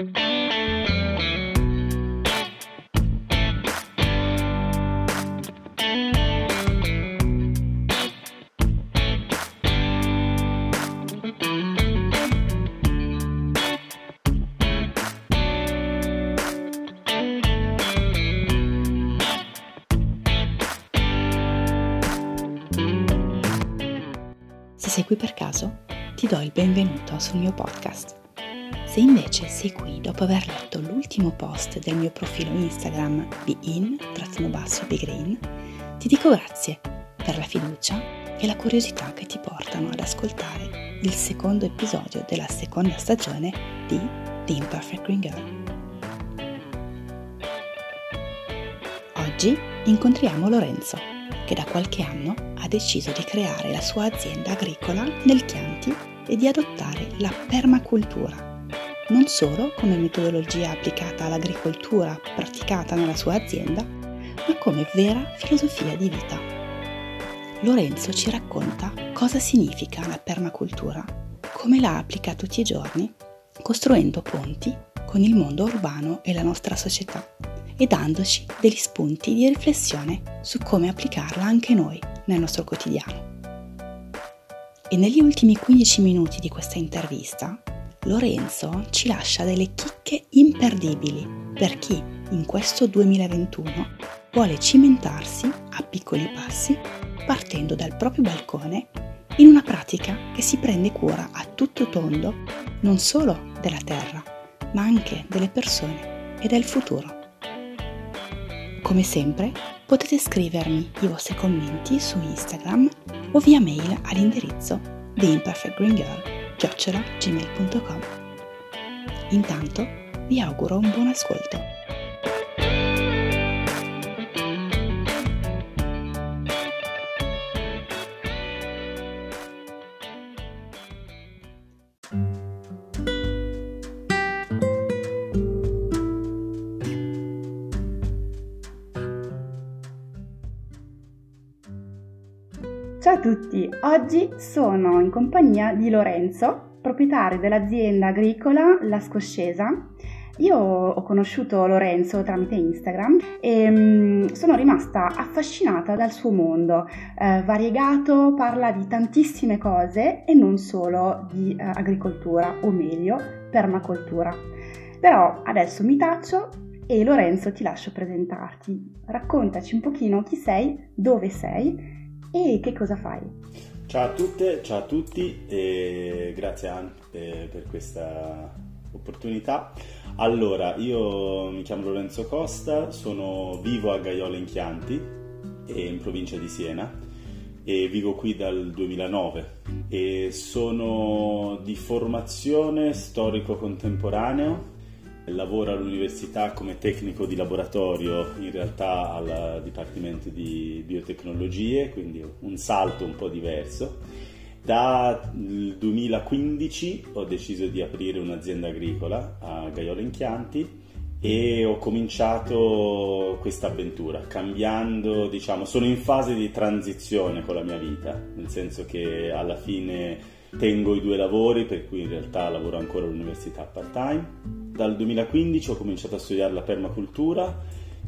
Se sei qui per caso, ti do il benvenuto sul mio podcast. Se invece sei qui dopo aver letto l'ultimo post del mio profilo Instagram bein-green, ti dico grazie per la fiducia e la curiosità che ti portano ad ascoltare il secondo episodio della seconda stagione di The Imperfect Green Girl. Oggi incontriamo Lorenzo, che da qualche anno ha deciso di creare la sua azienda agricola nel Chianti e di adottare la permacultura, non solo come metodologia applicata all'agricoltura praticata nella sua azienda, ma come vera filosofia di vita. Lorenzo ci racconta cosa significa la permacultura, come la applica tutti i giorni, costruendo ponti con il mondo urbano e la nostra società e dandoci degli spunti di riflessione su come applicarla anche noi nel nostro quotidiano. E negli ultimi 15 minuti di questa intervista, Lorenzo ci lascia delle chicche imperdibili per chi in questo 2021 vuole cimentarsi a piccoli passi partendo dal proprio balcone in una pratica che si prende cura a tutto tondo non solo della terra, ma anche delle persone e del futuro. Come sempre, potete scrivermi i vostri commenti su Instagram o via mail all'indirizzo theimperfectgreengirl.gmail.com Intanto vi auguro un buon ascolto. Tutti, oggi sono in compagnia di Lorenzo, proprietario dell'azienda agricola La Scoscesa. Io ho conosciuto Lorenzo tramite Instagram e mm, sono rimasta affascinata dal suo mondo, eh, variegato, parla di tantissime cose e non solo di eh, agricoltura, o meglio, permacultura. Però adesso mi taccio e Lorenzo ti lascio presentarti. Raccontaci un pochino chi sei, dove sei e che cosa fai? Ciao a tutte, ciao a tutti e grazie per, per questa opportunità. Allora, io mi chiamo Lorenzo Costa, sono vivo a Gaiola in Chianti, in provincia di Siena e vivo qui dal 2009 e sono di formazione storico contemporaneo lavoro all'università come tecnico di laboratorio, in realtà al Dipartimento di Biotecnologie, quindi un salto un po' diverso. Dal 2015 ho deciso di aprire un'azienda agricola a Gaiola in Chianti e ho cominciato questa avventura cambiando, diciamo, sono in fase di transizione con la mia vita, nel senso che alla fine tengo i due lavori, per cui in realtà lavoro ancora all'università part-time dal 2015 ho cominciato a studiare la permacultura,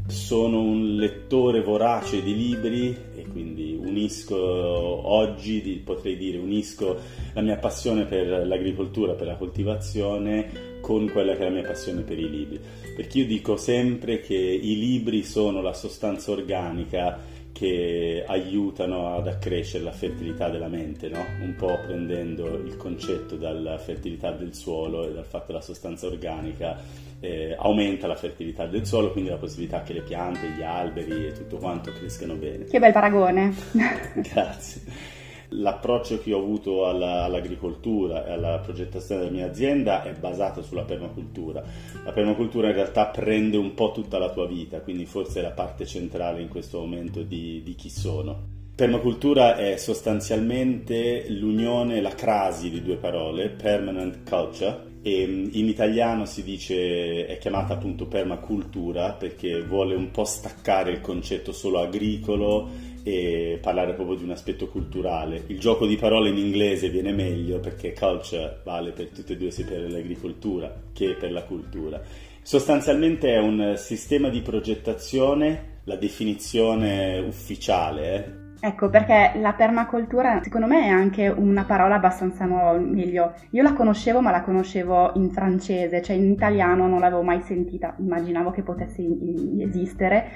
sono un lettore vorace di libri e quindi unisco oggi, potrei dire, unisco la mia passione per l'agricoltura, per la coltivazione con quella che è la mia passione per i libri. Perché io dico sempre che i libri sono la sostanza organica che aiutano ad accrescere la fertilità della mente, no? un po' prendendo il concetto dalla fertilità del suolo e dal fatto che la sostanza organica eh, aumenta la fertilità del suolo, quindi la possibilità che le piante, gli alberi e tutto quanto crescano bene. Che bel paragone! Grazie. L'approccio che ho avuto alla, all'agricoltura e alla progettazione della mia azienda è basato sulla permacultura. La permacultura in realtà prende un po' tutta la tua vita, quindi forse è la parte centrale in questo momento di, di chi sono. Permacultura è sostanzialmente l'unione, la crasi di due parole, permanent culture e mm, in italiano si dice, è chiamata appunto permacultura perché vuole un po' staccare il concetto solo agricolo e parlare proprio di un aspetto culturale. Il gioco di parole in inglese viene meglio perché culture vale per tutte e due sia per l'agricoltura che per la cultura. Sostanzialmente è un sistema di progettazione, la definizione ufficiale, eh, Ecco, perché la permacultura secondo me è anche una parola abbastanza nuova, meglio, io la conoscevo ma la conoscevo in francese, cioè in italiano non l'avevo mai sentita, immaginavo che potesse esistere,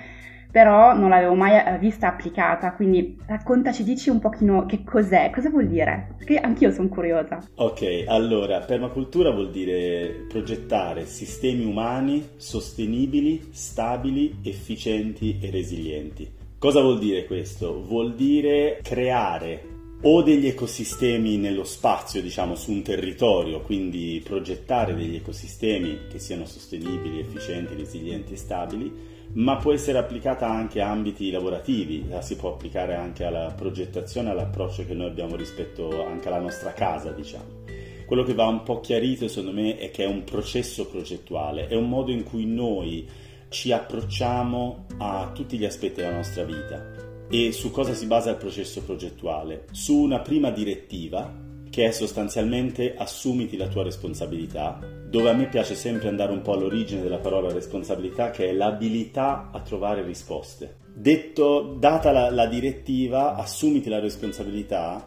però non l'avevo mai eh, vista applicata, quindi raccontaci, dici un pochino che cos'è, cosa vuol dire, perché anch'io sono curiosa. Ok, allora, permacultura vuol dire progettare sistemi umani sostenibili, stabili, efficienti e resilienti. Cosa vuol dire questo? Vuol dire creare o degli ecosistemi nello spazio, diciamo, su un territorio, quindi progettare degli ecosistemi che siano sostenibili, efficienti, resilienti e stabili, ma può essere applicata anche a ambiti lavorativi, la si può applicare anche alla progettazione, all'approccio che noi abbiamo rispetto anche alla nostra casa, diciamo. Quello che va un po' chiarito, secondo me, è che è un processo progettuale, è un modo in cui noi ci approcciamo a tutti gli aspetti della nostra vita e su cosa si basa il processo progettuale? Su una prima direttiva che è sostanzialmente assumiti la tua responsabilità, dove a me piace sempre andare un po' all'origine della parola responsabilità, che è l'abilità a trovare risposte. Detto, data la, la direttiva, assumiti la responsabilità,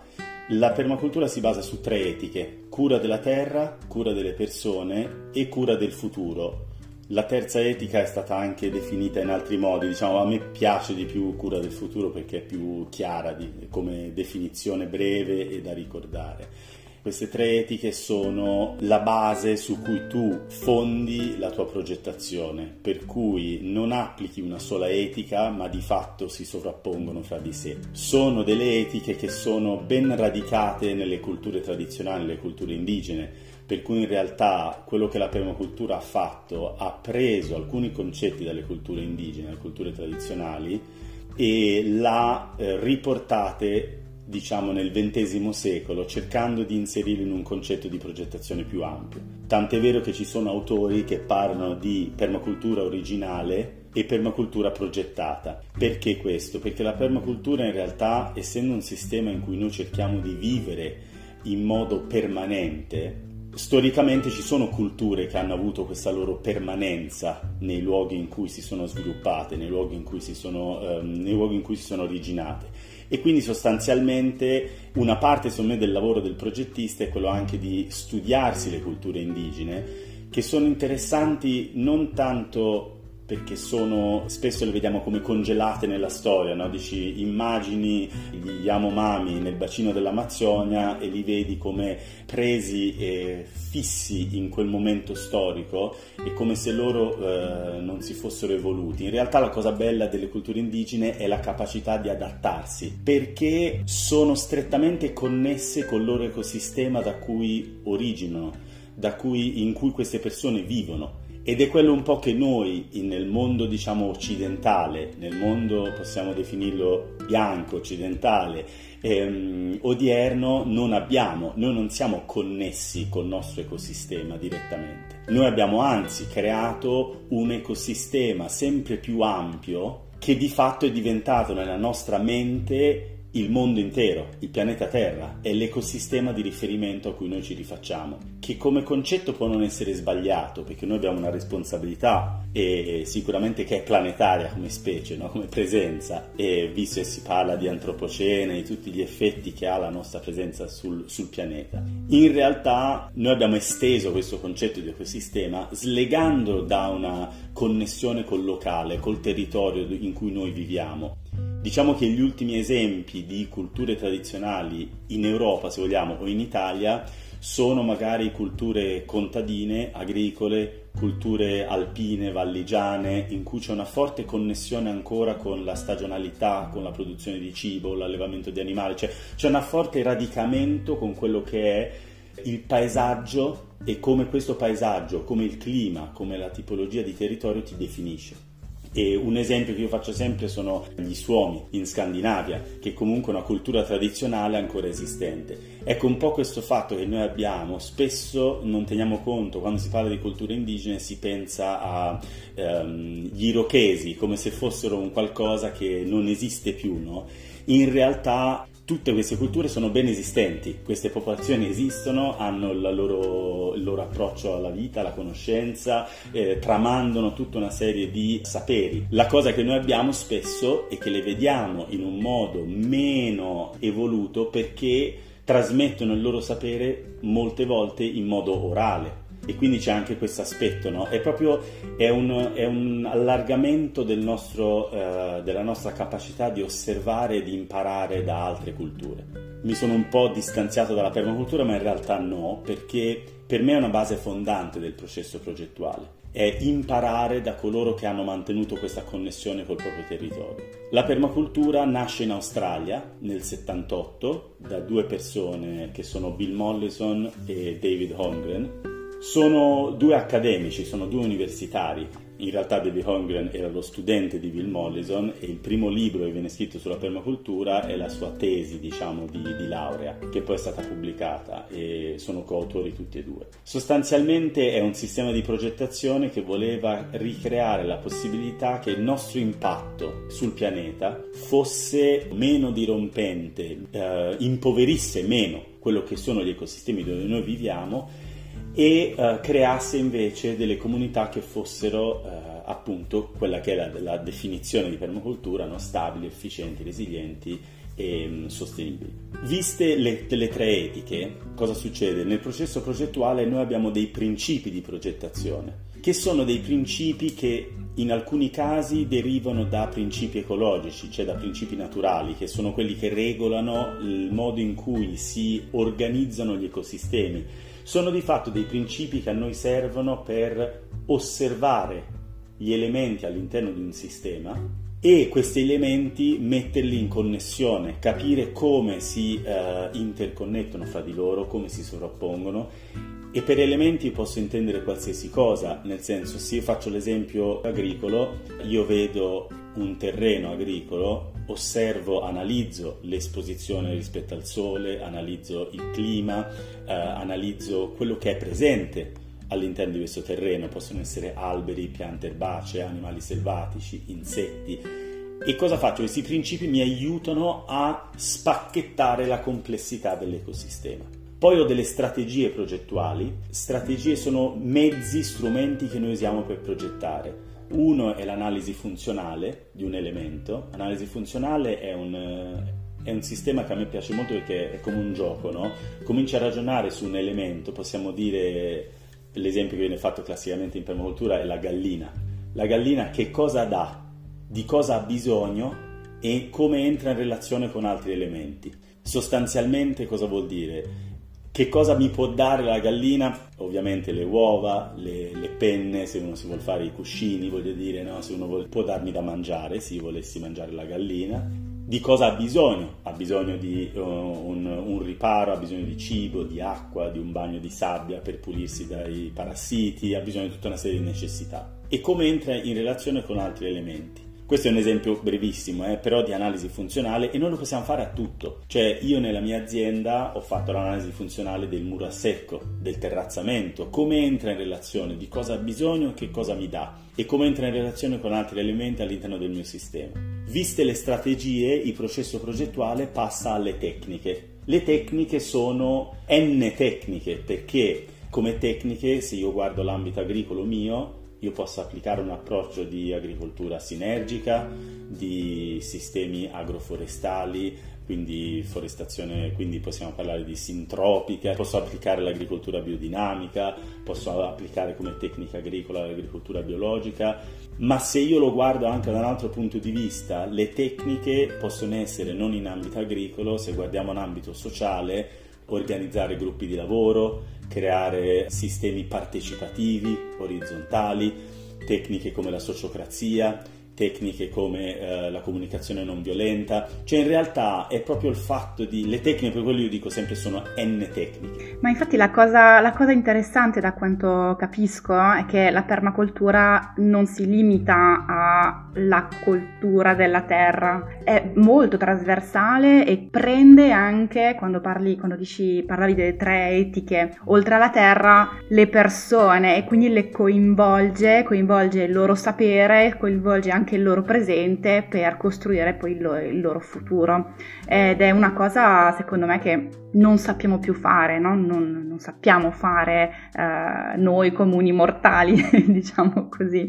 la permacultura si basa su tre etiche, cura della terra, cura delle persone e cura del futuro. La terza etica è stata anche definita in altri modi, diciamo a me piace di più cura del futuro perché è più chiara di, come definizione breve e da ricordare. Queste tre etiche sono la base su cui tu fondi la tua progettazione, per cui non applichi una sola etica, ma di fatto si sovrappongono fra di sé. Sono delle etiche che sono ben radicate nelle culture tradizionali, nelle culture indigene per cui in realtà quello che la permacultura ha fatto ha preso alcuni concetti dalle culture indigene, dalle culture tradizionali e l'ha eh, riportate diciamo nel XX secolo cercando di inserirli in un concetto di progettazione più ampio. Tant'è vero che ci sono autori che parlano di permacultura originale e permacultura progettata. Perché questo? Perché la permacultura in realtà, essendo un sistema in cui noi cerchiamo di vivere in modo permanente, storicamente ci sono culture che hanno avuto questa loro permanenza nei luoghi in cui si sono sviluppate, nei luoghi in cui si sono, um, nei luoghi in cui si sono originate. E quindi sostanzialmente una parte secondo me del lavoro del progettista è quello anche di studiarsi le culture indigene, che sono interessanti non tanto perché sono, spesso le vediamo come congelate nella storia, no? Dici, immagini gli Yanomami nel bacino dell'Amazzonia e li vedi come presi e fissi in quel momento storico e come se loro eh, non si fossero evoluti. In realtà la cosa bella delle culture indigene è la capacità di adattarsi, perché sono strettamente connesse col loro ecosistema da cui originano, da cui, in cui queste persone vivono ed è quello un po' che noi nel mondo diciamo occidentale, nel mondo possiamo definirlo bianco, occidentale, ehm, odierno non abbiamo, noi non siamo connessi col nostro ecosistema direttamente. Noi abbiamo anzi creato un ecosistema sempre più ampio che di fatto è diventato nella nostra mente il mondo intero, il pianeta Terra, è l'ecosistema di riferimento a cui noi ci rifacciamo, che come concetto può non essere sbagliato, perché noi abbiamo una responsabilità e sicuramente che è planetaria come specie, no? come presenza, e visto che si parla di antropocene, di tutti gli effetti che ha la nostra presenza sul, sul pianeta. In realtà noi abbiamo esteso questo concetto di ecosistema slegandolo da una connessione col locale, col territorio in cui noi viviamo Diciamo che gli ultimi esempi di culture tradizionali in Europa, se vogliamo, o in Italia, sono magari culture contadine, agricole, culture alpine, valligiane, in cui c'è una forte connessione ancora con la stagionalità, con la produzione di cibo, l'allevamento di animali, cioè c'è un forte radicamento con quello che è il paesaggio e come questo paesaggio, come il clima, come la tipologia di territorio ti definisce. E un esempio che io faccio sempre sono gli Suomi in Scandinavia, che comunque è una cultura tradizionale ancora esistente. Ecco un po' questo fatto che noi abbiamo, spesso non teniamo conto, quando si parla di culture indigene si pensa agli ehm, irochesi come se fossero un qualcosa che non esiste più, no? In realtà tutte queste culture sono ben esistenti, queste popolazioni esistono, hanno loro, il loro approccio alla vita, alla conoscenza, eh, tramandano tutta una serie di saperi. La cosa che noi abbiamo spesso è che le vediamo in un modo meno evoluto perché trasmettono il loro sapere molte volte in modo orale e quindi c'è anche questo aspetto, no? È proprio è un, è un allargamento del nostro, uh, della nostra capacità di osservare e di imparare da altre culture. Mi sono un po' distanziato dalla permacultura, ma in realtà no, perché per me è una base fondante del processo progettuale è imparare da coloro che hanno mantenuto questa connessione col proprio territorio. La permacultura nasce in Australia nel 78 da due persone che sono Bill Mollison e David Holmgren sono due accademici, sono due universitari. In realtà David Holmgren era lo studente di Bill Mollison e il primo libro che viene scritto sulla permacultura è la sua tesi, diciamo, di, di laurea, che poi è stata pubblicata e sono coautori tutti e due. Sostanzialmente è un sistema di progettazione che voleva ricreare la possibilità che il nostro impatto sul pianeta fosse meno dirompente, eh, impoverisse meno quello che sono gli ecosistemi dove noi viviamo e uh, creasse invece delle comunità che fossero uh, appunto quella che è la, la definizione di permacultura, no? stabili, efficienti, resilienti e um, sostenibili. Viste le, le, tre etiche, cosa succede? Nel processo progettuale noi abbiamo dei principi di progettazione, che sono dei principi che in alcuni casi derivano da principi ecologici, cioè da principi naturali, che sono quelli che regolano il modo in cui si organizzano gli ecosistemi sono di fatto dei principi che a noi servono per osservare gli elementi all'interno di un sistema e questi elementi metterli in connessione, capire come si uh, interconnettono fra di loro, come si sovrappongono. E per elementi posso intendere qualsiasi cosa, nel senso se io faccio l'esempio agricolo, io vedo un terreno agricolo, osservo, analizzo l'esposizione rispetto al sole, analizzo il clima, eh, analizzo quello che è presente all'interno di questo terreno, possono essere alberi, piante erbacee, animali selvatici, insetti. E cosa faccio? Questi principi mi aiutano a spacchettare la complessità dell'ecosistema. Poi ho delle strategie progettuali. Strategie sono mezzi, strumenti che noi usiamo per progettare. Uno è l'analisi funzionale di un elemento. L'analisi funzionale è un, è un sistema che a me piace molto perché è come un gioco, no? Comincia a ragionare su un elemento, possiamo dire, l'esempio che viene fatto classicamente in permacultura è la gallina. La gallina che cosa dà, di cosa ha bisogno e come entra in relazione con altri elementi. Sostanzialmente cosa vuol dire? Che cosa mi può dare la gallina? Ovviamente le uova, le, le, penne, se uno si vuole fare i cuscini, voglio dire, no? se uno vuole, può darmi da mangiare, se io volessi mangiare la gallina. Di cosa ha bisogno? Ha bisogno di uh, un, un, riparo, ha bisogno di cibo, di acqua, di un bagno di sabbia per pulirsi dai parassiti, ha bisogno di tutta una serie di necessità. E come entra in relazione con altri elementi? Questo è un esempio brevissimo, eh, però di analisi funzionale e noi lo possiamo fare a tutto. Cioè io nella mia azienda ho fatto l'analisi funzionale del muro a secco, del terrazzamento, come entra in relazione, di cosa ha bisogno, che cosa mi dà e come entra in relazione con altri elementi all'interno del mio sistema. Viste le strategie, il processo progettuale passa alle tecniche. Le tecniche sono n tecniche perché come tecniche, se io guardo l'ambito agricolo mio, io posso applicare un approccio di agricoltura sinergica, di sistemi agroforestali, quindi forestazione, quindi possiamo parlare di sintropica, posso applicare l'agricoltura biodinamica, posso applicare come tecnica agricola l'agricoltura biologica, ma se io lo guardo anche da un altro punto di vista, le tecniche possono essere non in ambito agricolo, se guardiamo in ambito sociale, organizzare gruppi di lavoro, creare sistemi partecipativi, orizzontali, tecniche come la sociocrazia, tecniche come eh, la comunicazione non violenta, cioè in realtà è proprio il fatto di le tecniche, per quello io dico sempre sono n tecniche. Ma infatti la cosa, la cosa interessante da quanto capisco è che la permacultura non si limita alla coltura della terra, è molto trasversale e prende anche, quando parli, quando dici, parlavi delle tre etiche, oltre alla terra, le persone e quindi le coinvolge, coinvolge il loro sapere, coinvolge anche il loro presente per costruire poi il, il loro futuro. Ed è una cosa, secondo me, che non sappiamo più fare, no? non, non, sappiamo fare eh, noi comuni mortali, diciamo così.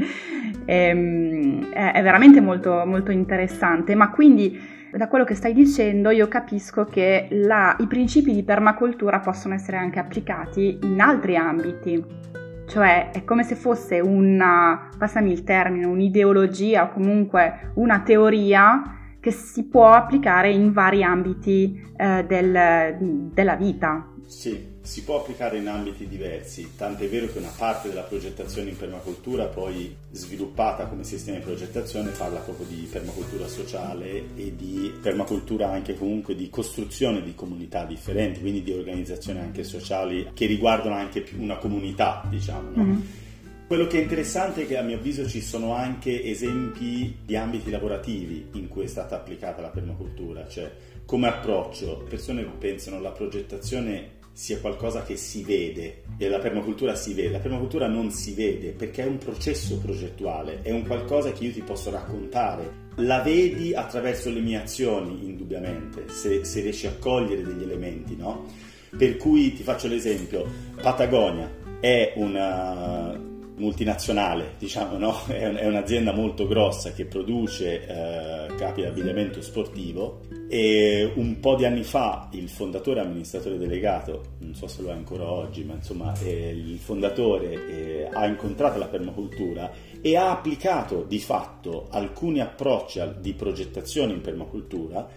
E, ehm, è, veramente molto, molto interessante, ma quindi da quello che stai dicendo io capisco che la, i principi di permacultura possono essere anche applicati in altri ambiti. Cioè è come se fosse una, passami il termine, un'ideologia o comunque una teoria che si può applicare in vari ambiti eh, del, della vita. Sì, si può applicare in ambiti diversi, tanto è vero che una parte della progettazione in permacultura poi sviluppata come sistema di progettazione parla proprio di permacultura sociale e di permacultura anche comunque di costruzione di comunità differenti, quindi di organizzazioni anche sociali che riguardano anche una comunità, diciamo. No? Mm-hmm. Quello che è interessante è che a mio avviso ci sono anche esempi di ambiti lavorativi in cui è stata applicata la permacultura, cioè come approccio, persone pensano alla progettazione sia qualcosa che si vede e la permacultura si vede. La permacultura non si vede perché è un processo progettuale, è un qualcosa che io ti posso raccontare. La vedi attraverso le mie azioni, indubbiamente, se, se riesci a cogliere degli elementi, no? Per cui ti faccio l'esempio, Patagonia è una multinazionale, diciamo, no? è, un'azienda molto grossa che produce eh, capi d'abbigliamento sportivo e un po' di anni fa il fondatore amministratore delegato, non so se lo è ancora oggi, ma insomma eh, il fondatore eh, ha incontrato la permacultura e ha applicato di fatto alcuni approcci di progettazione in permacultura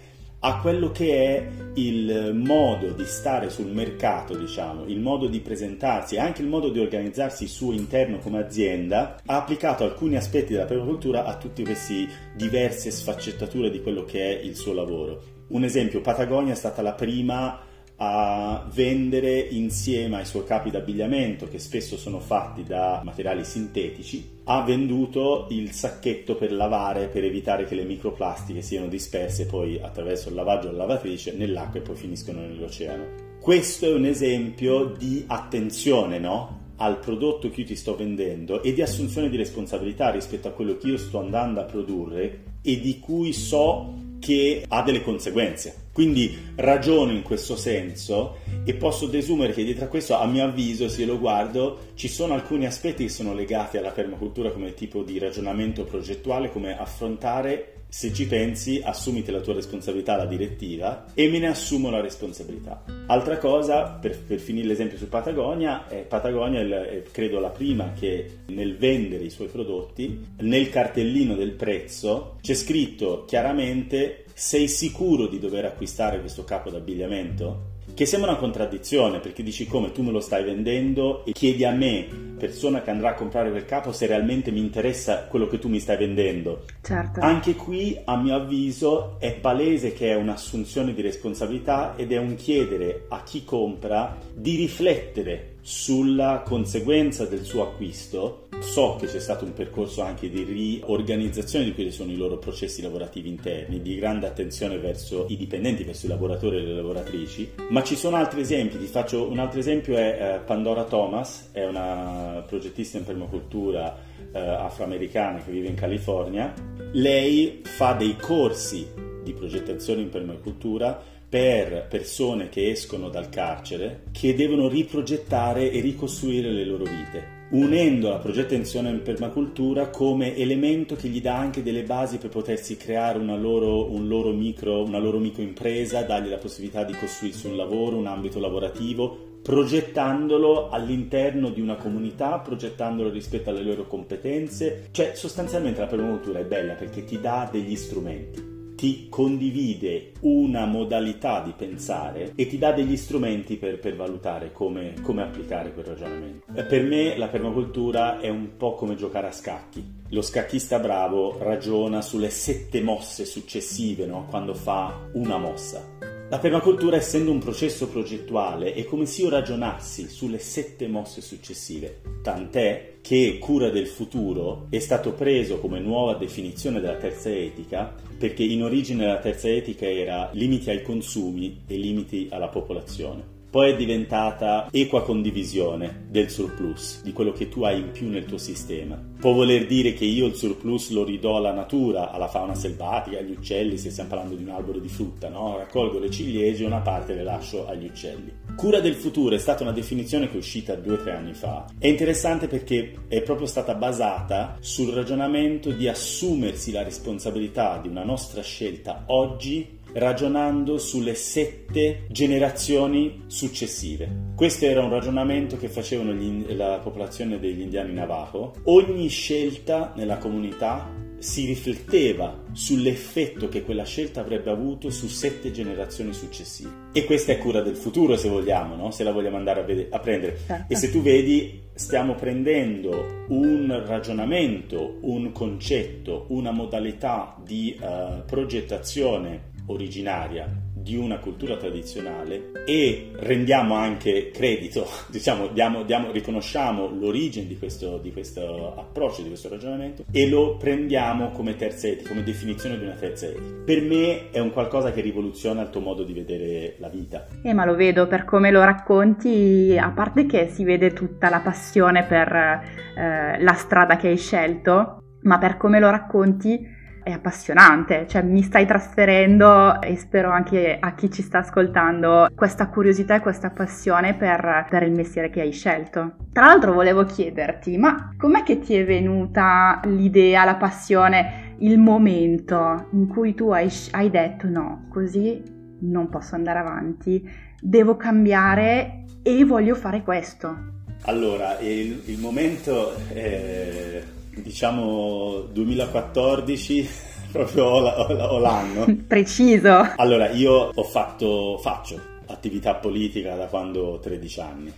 a quello che è il modo di stare sul mercato, diciamo, il modo di presentarsi, anche il modo di organizzarsi suo interno come azienda, ha applicato alcuni aspetti della permacultura a tutte queste diverse sfaccettature di quello che è il suo lavoro. Un esempio, Patagonia è stata la prima a vendere insieme ai suoi capi d'abbigliamento che spesso sono fatti da materiali sintetici ha venduto il sacchetto per lavare per evitare che le microplastiche siano disperse poi attraverso il lavaggio o lavatrice nell'acqua e poi finiscono nell'oceano questo è un esempio di attenzione no? al prodotto che io ti sto vendendo e di assunzione di responsabilità rispetto a quello che io sto andando a produrre e di cui so che ha delle conseguenze. Quindi ragiono in questo senso e posso desumere che dietro a questo, a mio avviso, se lo guardo, ci sono alcuni aspetti che sono legati alla permacultura come tipo di ragionamento progettuale, come affrontare se ci pensi, assumiti la tua responsabilità, la direttiva, e me ne assumo la responsabilità. Altra cosa, per, per finire l'esempio su Patagonia, è Patagonia è, credo la prima che nel vendere i suoi prodotti, nel cartellino del prezzo, c'è scritto chiaramente sei sicuro di dover acquistare questo capo d'abbigliamento? Che sembra una contraddizione perché dici come tu me lo stai vendendo e chiedi a me, persona che andrà a comprare quel capo, se realmente mi interessa quello che tu mi stai vendendo. Certo. Anche qui, a mio avviso, è palese che è un'assunzione di responsabilità ed è un chiedere a chi compra di riflettere sulla conseguenza del suo acquisto. So che c'è stato un percorso anche di riorganizzazione di quelli che sono i loro processi lavorativi interni, di grande attenzione verso i dipendenti, verso i lavoratori e le lavoratrici, ma ci sono altri esempi. Ti faccio un altro esempio è eh, Pandora Thomas, è una progettista in permacultura eh, afroamericana che vive in California. Lei fa dei corsi di progettazione in permacultura per persone che escono dal carcere che devono riprogettare e ricostruire le loro vite, unendo la progettazione in permacultura come elemento che gli dà anche delle basi per potersi creare una loro, un loro micro, una loro microimpresa, dargli la possibilità di costruirsi un lavoro, un ambito lavorativo, progettandolo all'interno di una comunità, progettandolo rispetto alle loro competenze. Cioè, sostanzialmente la permacultura è bella perché ti dà degli strumenti ti condivide una modalità di pensare e ti dà degli strumenti per, per valutare come, come, applicare quel ragionamento. Per me la permacultura è un po' come giocare a scacchi. Lo scacchista bravo ragiona sulle sette mosse successive no? quando fa una mossa. La permacultura, essendo un processo progettuale, è come se io ragionassi sulle sette mosse successive, tant'è che cura del futuro è stato preso come nuova definizione della terza etica, perché in origine la terza etica era limiti ai consumi e limiti alla popolazione poi è diventata equa condivisione del surplus, di quello che tu hai in più nel tuo sistema. Può voler dire che io il surplus lo ridò alla natura, alla fauna selvatica, agli uccelli, se stiamo parlando di un albero di frutta, no? Raccolgo le ciliegie e una parte le lascio agli uccelli. Cura del futuro è stata una definizione che è uscita due o tre anni fa. È interessante perché è proprio stata basata sul ragionamento di assumersi la responsabilità di una nostra scelta oggi ragionando sulle sette generazioni successive. Questo era un ragionamento che facevano gli, la popolazione degli indiani Navajo. Ogni scelta nella comunità si rifletteva sull'effetto che quella scelta avrebbe avuto su sette generazioni successive. E questa è cura del futuro, se vogliamo, no? se la vogliamo andare a, vedere, a prendere. Certo. E se tu vedi, stiamo prendendo un ragionamento, un concetto, una modalità di uh, progettazione originaria di una cultura tradizionale e rendiamo anche credito, diciamo, diamo, diamo, riconosciamo l'origine di questo, di questo, approccio, di questo ragionamento e lo prendiamo come terza etica, come definizione di una terza etica. Per me è un qualcosa che rivoluziona il tuo modo di vedere la vita. Eh, ma lo vedo per come lo racconti, a parte che si vede tutta la passione per eh, la strada che hai scelto, ma per come lo racconti è appassionante, cioè mi stai trasferendo e spero anche a chi ci sta ascoltando questa curiosità e questa passione per, per il mestiere che hai scelto. Tra l'altro volevo chiederti, ma com'è che ti è venuta l'idea, la passione, il momento in cui tu hai, hai detto no, così non posso andare avanti, devo cambiare e voglio fare questo? Allora, il, il momento è diciamo 2014 proprio ho, l'anno preciso allora io ho fatto faccio attività politica da quando ho 13 anni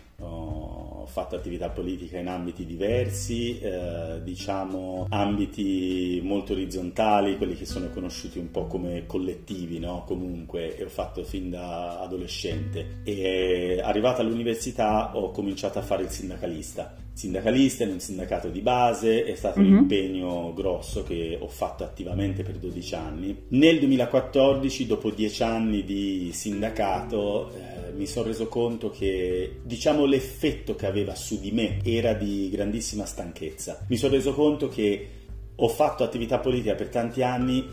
ho fatto attività politica in ambiti diversi, eh, diciamo ambiti molto orizzontali, quelli che sono conosciuti un po' come collettivi, no? comunque, e ho fatto fin da adolescente. E arrivata all'università ho cominciato a fare il sindacalista sindacalista in un sindacato di base, è stato mm-hmm. un impegno grosso che ho fatto attivamente per 12 anni. Nel 2014, dopo 10 anni di sindacato, eh, mi sono reso conto che diciamo l'effetto che aveva su di me era di grandissima stanchezza. Mi sono reso conto che ho fatto attività politica per tanti anni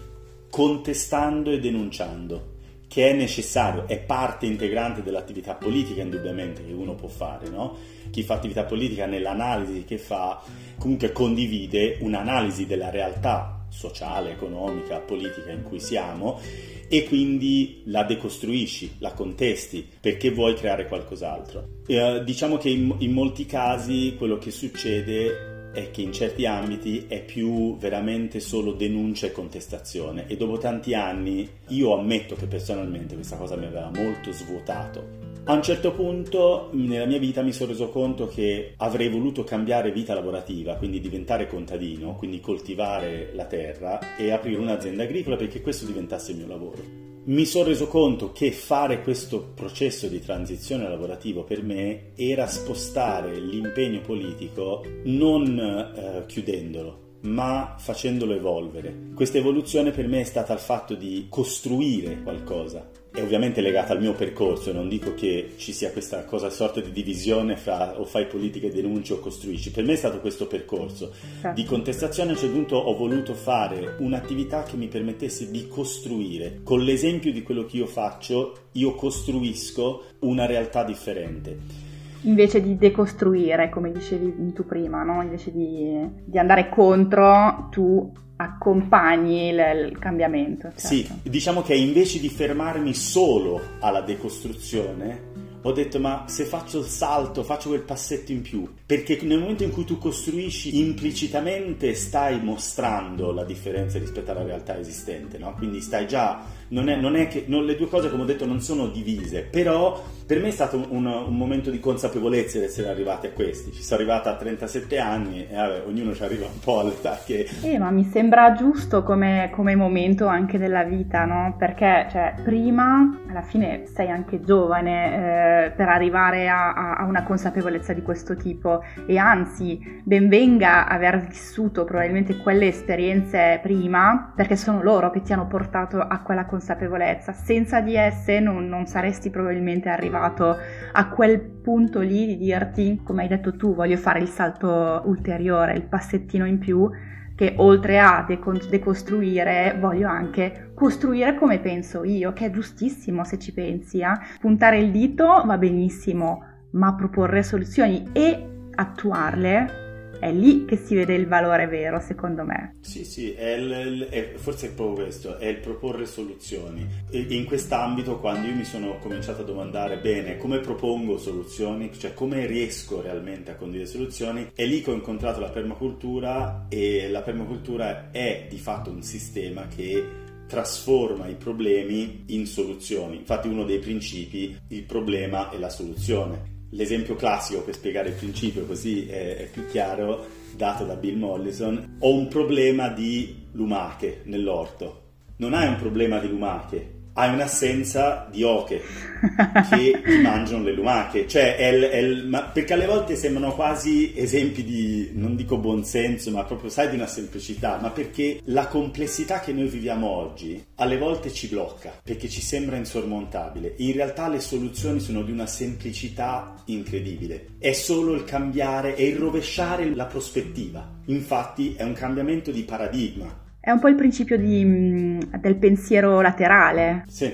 contestando e denunciando che è necessario, è parte integrante dell'attività politica indubbiamente che uno può fare, no? Chi fa attività politica nell'analisi che fa comunque condivide un'analisi della realtà sociale, economica, politica in cui siamo e quindi la decostruisci, la contesti perché vuoi creare qualcos'altro. Eh, diciamo che in, in molti casi quello che succede è che in certi ambiti è più veramente solo denuncia e contestazione e dopo tanti anni io ammetto che personalmente questa cosa mi aveva molto svuotato. A un certo punto nella mia vita mi sono reso conto che avrei voluto cambiare vita lavorativa, quindi diventare contadino, quindi coltivare la terra e aprire un'azienda agricola perché questo diventasse il mio lavoro mi sono reso conto che fare questo processo di transizione lavorativo per me era spostare l'impegno politico non eh, chiudendolo, ma facendolo evolvere. Questa evoluzione per me è stata il fatto di costruire qualcosa, è ovviamente legata al mio percorso, non dico che ci sia questa cosa, sorta di divisione fra o fai politica e denunci o costruisci. Per me è stato questo percorso certo. di contestazione. A un certo punto ho voluto fare un'attività che mi permettesse di costruire. Con l'esempio di quello che io faccio, io costruisco una realtà differente invece di decostruire, come dicevi tu prima, no? invece di, di, andare contro, tu accompagni il, il cambiamento. Certo. Sì, diciamo che invece di fermarmi solo alla decostruzione, ho detto ma se faccio il salto, faccio quel passetto in più, perché nel momento in cui tu costruisci implicitamente stai mostrando la differenza rispetto alla realtà esistente, no? Quindi stai già non è, non è che non, le due cose, come ho detto, non sono divise, però per me è stato un, un, momento di consapevolezza di essere arrivati a questi. Ci sono arrivata a 37 anni e vabbè, ognuno ci arriva un po' all'età che... Eh, ma mi sembra giusto come, come momento anche della vita, no? Perché, cioè, prima, alla fine sei anche giovane eh, per arrivare a, a, a una consapevolezza di questo tipo e anzi, benvenga aver vissuto probabilmente quelle esperienze prima, perché sono loro che ti hanno portato a quella consapevolezza consapevolezza. Senza di esse non, non, saresti probabilmente arrivato a quel punto lì di dirti, come hai detto tu, voglio fare il salto ulteriore, il passettino in più, che oltre a decostruire voglio anche costruire come penso io, che è giustissimo se ci pensi. Eh? Puntare il dito va benissimo, ma proporre soluzioni e attuarle è lì che si vede il valore vero, secondo me. Sì, sì, è il, è, forse è proprio questo, è il proporre soluzioni. E in quest'ambito, quando io mi sono cominciato a domandare, bene, come propongo soluzioni, cioè come riesco realmente a condividere soluzioni, è lì che ho incontrato la permacultura e la permacultura è di fatto un sistema che trasforma i problemi in soluzioni. Infatti uno dei principi, il problema è la soluzione l'esempio classico per spiegare il principio così è, è, più chiaro dato da Bill Mollison ho un problema di lumache nell'orto. Non hai un problema di lumache hai un'assenza di oche che ti mangiano le lumache, cioè è il, è il, perché alle volte sembrano quasi esempi di, non dico buonsenso, ma proprio sai di una semplicità, ma perché la complessità che noi viviamo oggi alle volte ci blocca, perché ci sembra insormontabile. In realtà le soluzioni sono di una semplicità incredibile, è solo il cambiare e il rovesciare la prospettiva. Infatti è un cambiamento di paradigma è un po' il principio di, mm, del pensiero laterale. Sì,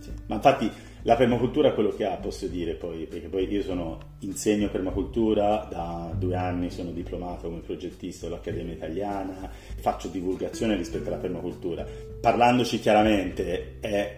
sì, ma infatti la permacultura è quello che ha, posso dire poi, perché poi io sono, insegno permacultura da due anni, sono diplomato come progettista all'Accademia Italiana, faccio divulgazione rispetto alla permacultura. Parlandoci chiaramente è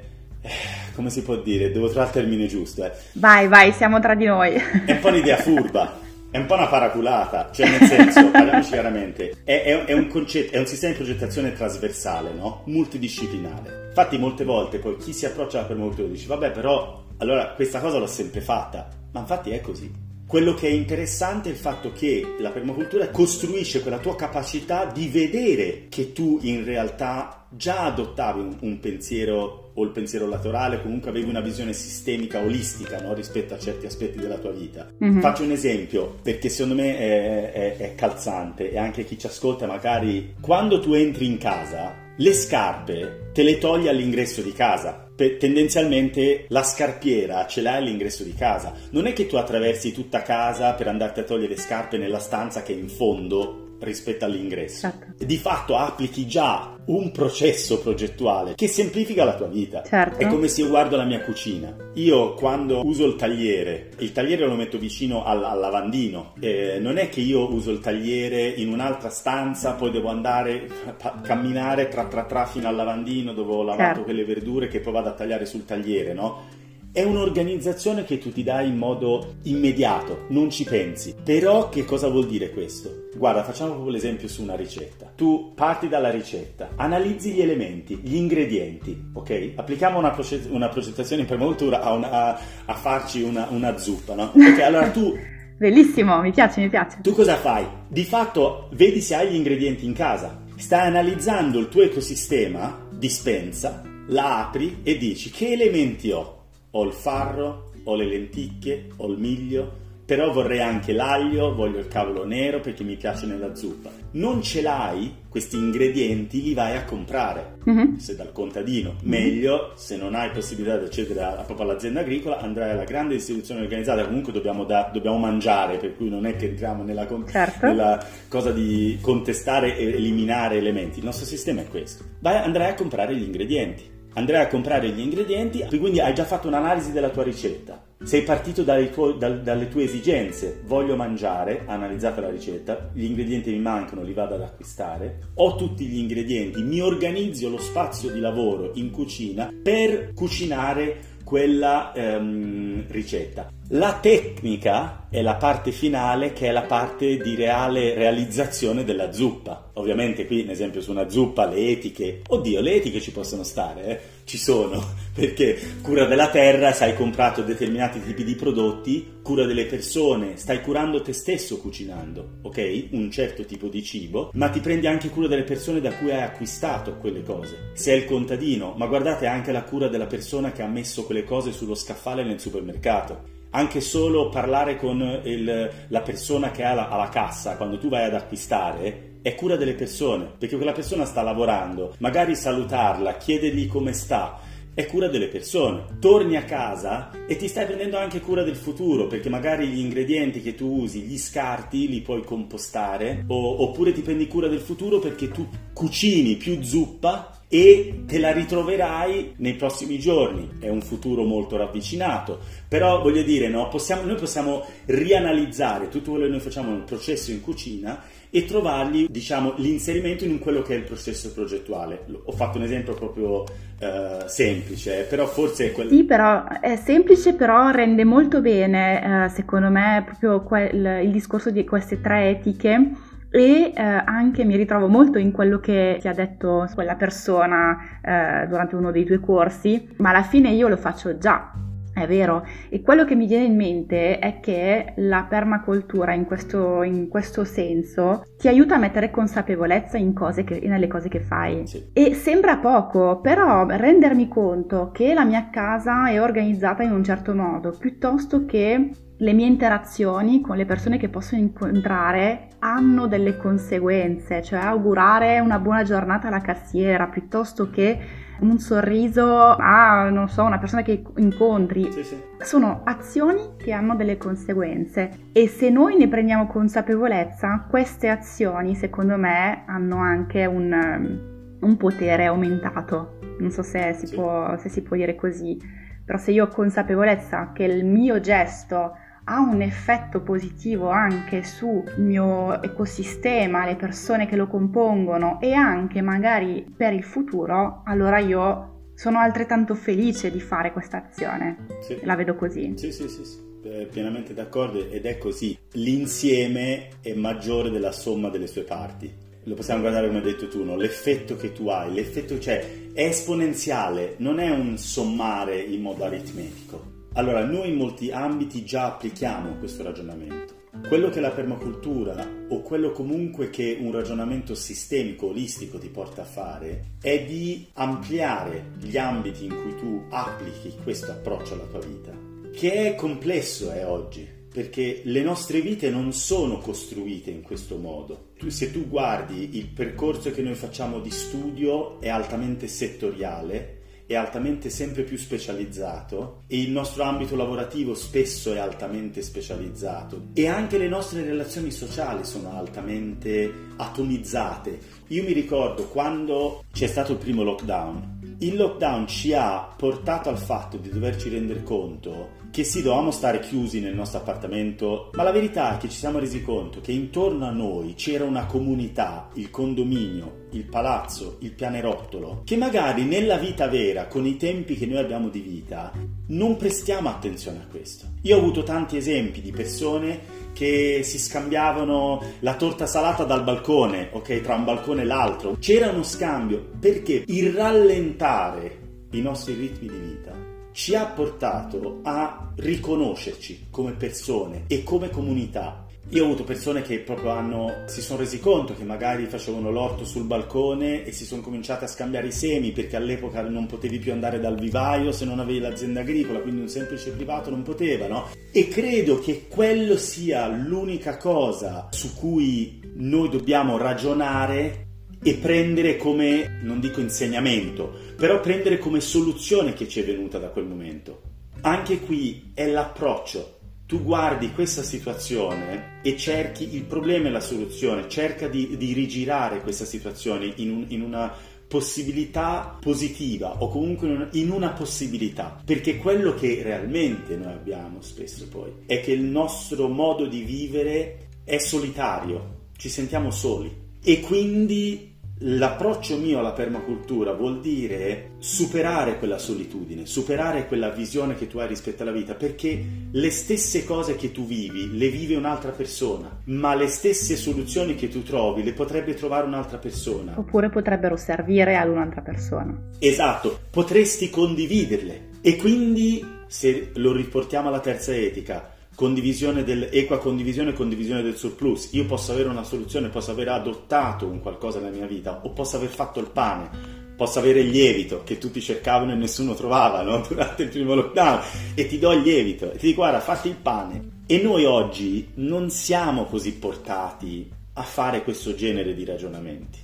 come si può dire? Devo trovare il termine giusto. Eh. Vai, vai, siamo tra di noi. È un po' un'idea furba. È un po' una paraculata, cioè nel senso, parliamoci chiaramente, è, è, è, un concetto, è un sistema di progettazione trasversale, no? Multidisciplinare. Infatti molte volte poi chi si approccia alla permacultura dice, vabbè però, allora questa cosa l'ho sempre fatta, ma infatti è così. Quello che è interessante è il fatto che la permacultura costruisce quella tua capacità di vedere che tu in realtà già adottavi un, un pensiero o il pensiero laterale, comunque avevi una visione sistemica, olistica no? rispetto a certi aspetti della tua vita. Mm-hmm. Faccio un esempio perché secondo me è, è, è calzante e anche chi ci ascolta magari quando tu entri in casa le scarpe te le togli all'ingresso di casa tendenzialmente la scarpiera ce l'hai all'ingresso di casa. Non è che tu attraversi tutta casa per andarti a togliere le scarpe nella stanza che è in fondo rispetto all'ingresso. Certo. Di fatto applichi già un processo progettuale che semplifica la tua vita. Certo. È come se io guardo la mia cucina. Io quando uso il tagliere, il tagliere lo metto vicino al, al lavandino. Eh, non è che io uso il tagliere in un'altra stanza, poi devo andare a camminare tra tra tra fino al lavandino dove ho lavato certo. quelle verdure che poi vado a tagliare sul tagliere, no? È un'organizzazione che tu ti dai in modo immediato, non ci pensi. Però che cosa vuol dire questo? Guarda, facciamo proprio l'esempio su una ricetta. Tu parti dalla ricetta, analizzi gli elementi, gli ingredienti, ok? Applichiamo una, proce- una progettazione in permacultura a, una, a, a farci una, una zuppa, no? Ok, allora tu Bellissimo, mi piace, mi piace. Tu cosa fai? Di fatto vedi se hai gli ingredienti in casa. Stai analizzando il tuo ecosistema, dispensa, la apri e dici che elementi ho? Ho il farro, ho le lenticchie, ho il miglio, però vorrei anche l'aglio, voglio il cavolo nero perché mi piace nella zuppa. Non ce l'hai, questi ingredienti li vai a comprare. Mm-hmm. Se dal contadino, mm-hmm. meglio, se non hai possibilità di accedere a, proprio all'azienda agricola, andrai alla grande istituzione organizzata, comunque dobbiamo, da, dobbiamo mangiare, per cui non è che entriamo nella, certo. nella, cosa di contestare e eliminare elementi. Il nostro sistema è questo. Vai, andrai a comprare gli ingredienti andrai a comprare gli ingredienti, quindi hai già fatto un'analisi della tua ricetta. Sei partito dalle tue, dal, dalle tue esigenze, voglio mangiare, analizzata la ricetta, gli ingredienti mi mancano, li vado ad acquistare, ho tutti gli ingredienti, mi organizzo lo spazio di lavoro in cucina per cucinare quella ehm, ricetta. La tecnica è la parte finale che è la parte di reale realizzazione della zuppa. Ovviamente qui, in esempio, su una zuppa le etiche, oddio, le etiche ci possono stare, eh? Ci sono, perché cura della terra, sai, hai comprato determinati tipi di prodotti, cura delle persone, stai curando te stesso cucinando, ok? Un certo tipo di cibo, ma ti prendi anche cura delle persone da cui hai acquistato quelle cose. Se è il contadino, ma guardate anche la cura della persona che ha messo quelle cose sullo scaffale nel supermercato anche solo parlare con il, la persona che ha la, alla cassa quando tu vai ad acquistare è cura delle persone, perché quella persona sta lavorando, magari salutarla, chiedergli come sta, è cura delle persone. Torni a casa e ti stai prendendo anche cura del futuro, perché magari gli ingredienti che tu usi, gli scarti, li puoi compostare, o, oppure ti prendi cura del futuro perché tu cucini più zuppa e te la ritroverai nei prossimi giorni. È un futuro molto ravvicinato, però voglio dire, no, possiamo, noi possiamo rianalizzare tutto quello che noi facciamo nel processo in cucina e trovargli, diciamo, l'inserimento in quello che è il processo progettuale. Ho fatto un esempio proprio uh, semplice, però forse è quello... Sì, però è semplice, però rende molto bene, uh, secondo me, proprio quel, il discorso di queste tre etiche e eh, anche mi ritrovo molto in quello che ti ha detto quella persona eh, durante uno dei tuoi corsi, ma alla fine io lo faccio già. È vero, e quello che mi viene in mente è che la permacultura in questo, in questo senso ti aiuta a mettere consapevolezza in cose che, nelle cose che fai. Sì. E sembra poco, però rendermi conto che la mia casa è organizzata in un certo modo, piuttosto che le mie interazioni con le persone che posso incontrare hanno delle conseguenze, cioè augurare una buona giornata alla cassiera piuttosto che un sorriso a, non so, una persona che incontri. Sì, sì. Sono azioni che hanno delle conseguenze e se noi ne prendiamo consapevolezza, queste azioni, secondo me, hanno anche un, un potere aumentato. Non so se si, sì. può, se si può dire così, però se io ho consapevolezza che il mio gesto ha un effetto positivo anche sul mio ecosistema, le persone che lo compongono e anche magari per il futuro, allora io sono altrettanto felice di fare questa azione. Sì. La vedo così. Sì, sì, sì, sì. pienamente d'accordo ed è così. L'insieme è maggiore della somma delle sue parti. Lo possiamo guardare come hai detto tu, no? l'effetto che tu hai, l'effetto cioè è esponenziale, non è un sommare in modo aritmetico allora, noi in molti ambiti già applichiamo questo ragionamento. Quello che la permacultura o quello comunque che un ragionamento sistemico, olistico ti porta a fare è di ampliare gli ambiti in cui tu applichi questo approccio alla tua vita, che è complesso è oggi, perché le nostre vite non sono costruite in questo modo. Tu, se tu guardi il percorso che noi facciamo di studio è altamente settoriale è altamente sempre più specializzato e il nostro ambito lavorativo spesso è altamente specializzato e anche le nostre relazioni sociali sono altamente atomizzate. Io mi ricordo quando c'è stato il primo lockdown, il lockdown ci ha portato al fatto di doverci rendere conto che sì, dovevamo stare chiusi nel nostro appartamento, ma la verità è che ci siamo resi conto che intorno a noi c'era una comunità, il condominio, il palazzo, il pianerottolo, che magari nella vita vera, con i tempi che noi abbiamo di vita, non prestiamo attenzione a questo. Io ho avuto tanti esempi di persone che si scambiavano la torta salata dal balcone, ok, tra un balcone e l'altro. C'era uno scambio perché il rallentare i nostri ritmi di vita ci ha portato a riconoscerci come persone e come comunità. Io ho avuto persone che proprio hanno, si sono resi conto che magari facevano l'orto sul balcone e si sono cominciate a scambiare i semi perché all'epoca non potevi più andare dal vivaio se non avevi l'azienda agricola, quindi un semplice privato non poteva, no? E credo che quello sia l'unica cosa su cui noi dobbiamo ragionare e prendere come, non dico insegnamento, però prendere come soluzione che ci è venuta da quel momento. Anche qui è l'approccio. Tu guardi questa situazione e cerchi il problema e la soluzione, cerca di, di rigirare questa situazione in, un, in una possibilità positiva o comunque in una, in una, possibilità perché quello che realmente noi abbiamo spesso poi è che il nostro modo di vivere è solitario ci sentiamo soli e quindi L'approccio mio alla permacultura vuol dire superare quella solitudine, superare quella visione che tu hai rispetto alla vita, perché le stesse cose che tu vivi le vive un'altra persona, ma le stesse soluzioni che tu trovi le potrebbe trovare un'altra persona. Oppure potrebbero servire ad un'altra persona. Esatto, potresti condividerle e quindi se lo riportiamo alla terza etica, condivisione del, equa condivisione e condivisione del surplus. Io posso avere una soluzione, posso aver adottato un qualcosa nella mia vita o posso aver fatto il pane, posso avere il lievito che tutti cercavano e nessuno trovava no? durante il primo lockdown e ti do il lievito e ti dico guarda fatti il pane. E noi oggi non siamo così portati a fare questo genere di ragionamenti.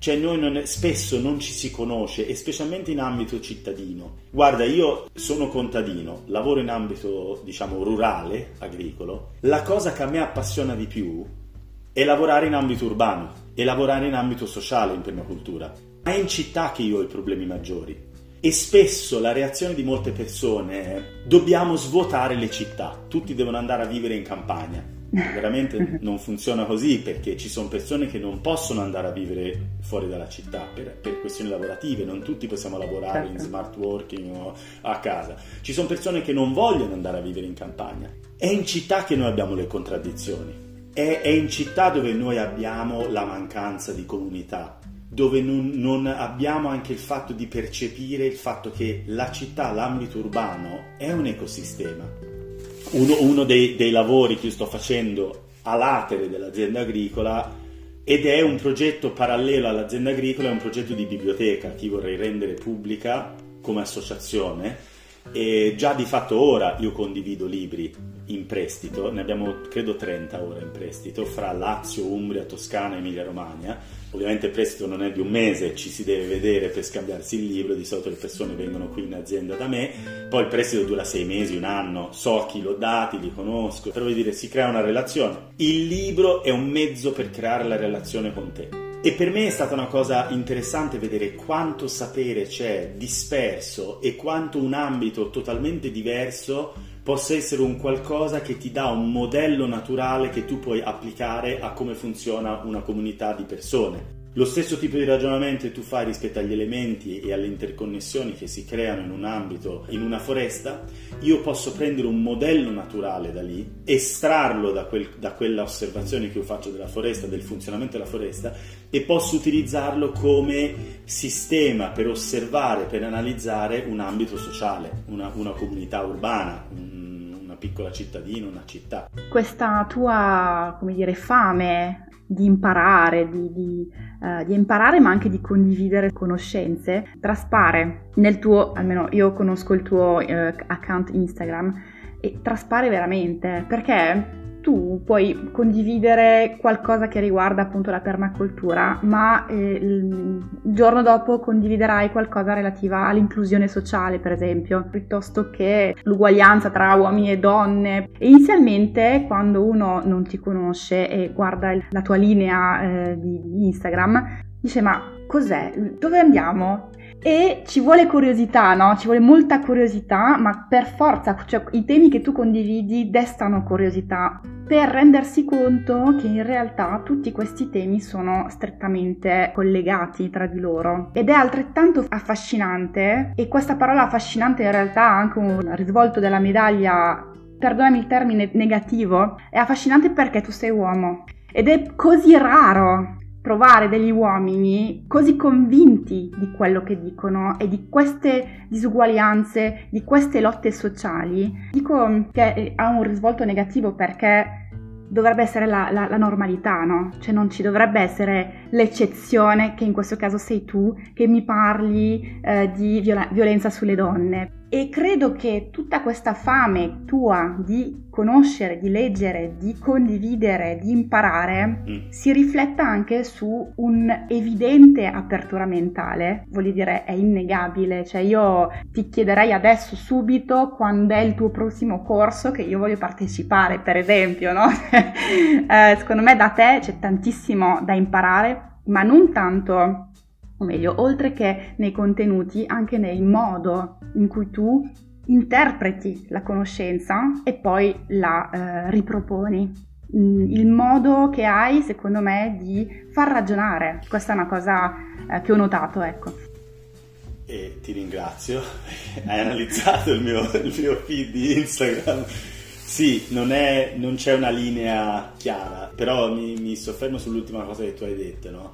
Cioè noi non, spesso non ci si conosce e specialmente in ambito cittadino. Guarda, io sono contadino, lavoro in ambito diciamo rurale, agricolo. La cosa che a me appassiona di più è lavorare in ambito urbano e lavorare in ambito sociale in permacultura. È in città che io ho i problemi maggiori. E spesso la reazione di molte persone è dobbiamo svuotare le città, tutti devono andare a vivere in campagna. Veramente non funziona così perché ci sono persone che non possono andare a vivere fuori dalla città per, per questioni lavorative, non tutti possiamo lavorare certo. in smart working o a casa. Ci sono persone che non vogliono andare a vivere in campagna. È in città che noi abbiamo le contraddizioni. È, è in città dove noi abbiamo la mancanza di comunità, dove non, non, abbiamo anche il fatto di percepire il fatto che la città, l'ambito urbano, è un ecosistema uno, uno dei, dei, lavori che io sto facendo a latere dell'azienda agricola ed è un progetto parallelo all'azienda agricola, è un progetto di biblioteca che vorrei rendere pubblica come associazione e già di fatto ora io condivido libri in prestito, ne abbiamo credo 30 ora in prestito fra Lazio, Umbria, Toscana Emilia Romagna Ovviamente il prestito non è di un mese, ci si deve vedere per scambiarsi il libro, di solito le persone vengono qui in azienda da me, poi il prestito dura sei mesi, un anno, so chi l'ho dati, li conosco, però vuol dire si crea una relazione. Il libro è un mezzo per creare la relazione con te. E per me è stata una cosa interessante vedere quanto sapere c'è disperso e quanto un ambito totalmente diverso possa essere un qualcosa che ti dà un modello naturale che tu puoi applicare a come funziona una comunità di persone. Lo stesso tipo di ragionamento che tu fai rispetto agli elementi e alle interconnessioni che si creano in un ambito, in una foresta, io posso prendere un modello naturale da lì, estrarlo da, quel, da quella osservazione che io faccio della foresta, del funzionamento della foresta, e posso utilizzarlo come sistema per osservare, per analizzare un ambito sociale, una, una comunità urbana, un, una piccola cittadina, una città. Questa tua, come dire, fame di imparare, di, di, uh, di, imparare ma anche di condividere conoscenze, traspare nel tuo, almeno io conosco il tuo uh, account Instagram e traspare veramente perché tu puoi condividere qualcosa che riguarda appunto la permacultura, ma eh, il giorno dopo condividerai qualcosa relativa all'inclusione sociale, per esempio, piuttosto che l'uguaglianza tra uomini e donne. E inizialmente, quando uno non ti conosce e guarda la tua linea eh, di Instagram, dice ma cos'è? Dove andiamo? E ci vuole curiosità, no? Ci vuole molta curiosità, ma per forza, cioè i temi che tu condividi destano curiosità per rendersi conto che in realtà tutti questi temi sono strettamente collegati tra di loro ed è altrettanto affascinante e questa parola affascinante in realtà ha anche un risvolto della medaglia perdonami il termine negativo, è affascinante perché tu sei uomo. Ed è così raro trovare degli uomini così convinti di quello che dicono e di queste disuguaglianze, di queste lotte sociali, dico che ha un risvolto negativo perché dovrebbe essere la, la, la, normalità, no? Cioè non ci dovrebbe essere l'eccezione, che in questo caso sei tu, che mi parli eh, di viola- violenza sulle donne. E credo che tutta questa fame tua di conoscere, di leggere, di condividere, di imparare, mm. si rifletta anche su un'evidente apertura mentale. Voglio dire, è innegabile. Cioè io ti chiederei adesso subito quando è il tuo prossimo corso che io voglio partecipare, per esempio, no? eh, secondo me da te c'è tantissimo da imparare, ma non tanto o meglio, oltre che nei contenuti, anche nel modo in cui tu interpreti la conoscenza e poi la eh, riproponi. mm, il modo che hai, secondo me, di far ragionare. Questa è una cosa eh, che ho notato, ecco. E ti ringrazio, hai analizzato il mio, il mio feed di Instagram. Sì, non, è, non, c'è una linea chiara, però mi, mi, soffermo sull'ultima cosa che tu hai detto, no?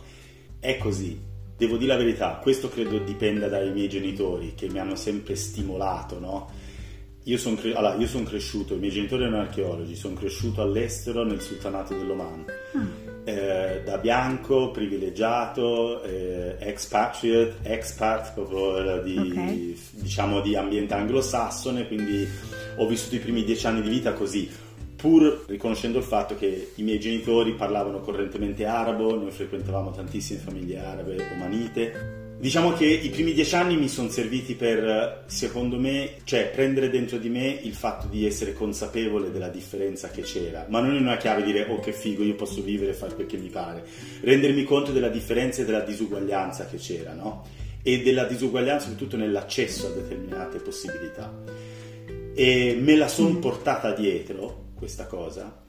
È così, devo dire la verità, questo credo dipenda dai miei genitori che mi hanno sempre stimolato, no? Io sono cre- allora, son cresciuto, i miei genitori erano archeologi, sono cresciuto all'estero nel sultanato dell'Oman. Mm. Eh, da bianco, privilegiato, eh, expatriate, expat, proprio di, okay. diciamo di ambiente anglosassone, quindi ho vissuto i primi dieci anni di vita così, pur riconoscendo il fatto che i miei genitori parlavano correntemente arabo, noi frequentavamo tantissime famiglie arabe omanite, Diciamo che i primi dieci anni mi sono serviti per, secondo me, cioè prendere dentro di me il fatto di essere consapevole della differenza che c'era, ma non in una chiave dire oh che figo, io posso vivere e fare quel che mi pare, rendermi conto della differenza e della disuguaglianza che c'era, no? E della disuguaglianza soprattutto nell'accesso a determinate possibilità. E me la sono portata dietro, questa cosa.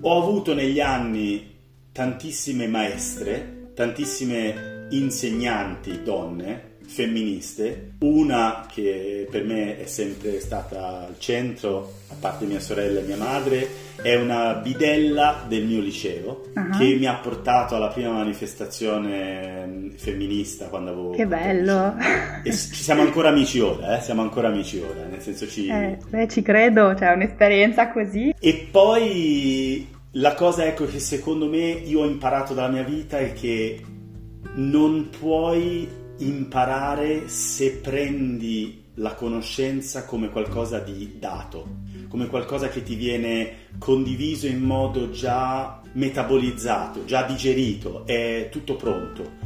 Ho avuto negli anni tantissime maestre, tantissime insegnanti donne femministe, una che per me è sempre stata al centro, a parte mia sorella e mia madre, è una bidella del mio liceo uh-huh. che mi ha portato alla prima manifestazione mm, femminista quando avevo... Che bello! E ci siamo ancora amici ora, eh? siamo ancora amici ora, nel senso ci... Eh, beh, ci credo, cioè un'esperienza così. E poi la cosa ecco che secondo me io ho imparato dalla mia vita è che non puoi imparare se prendi la conoscenza come qualcosa di dato, come qualcosa che ti viene condiviso in modo già metabolizzato, già digerito, è tutto pronto.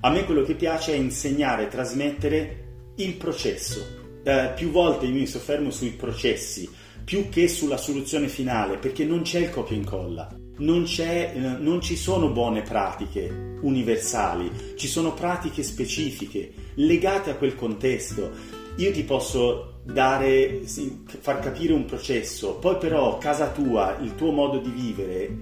A me quello che piace è insegnare, trasmettere il processo. Eh, più volte mi soffermo sui processi, più che sulla soluzione finale, perché non c'è il copia e incolla non, eh, non, ci sono buone pratiche universali, ci sono pratiche specifiche legate a quel contesto. Io ti posso dare, far capire un processo, poi però casa tua, il tuo modo di vivere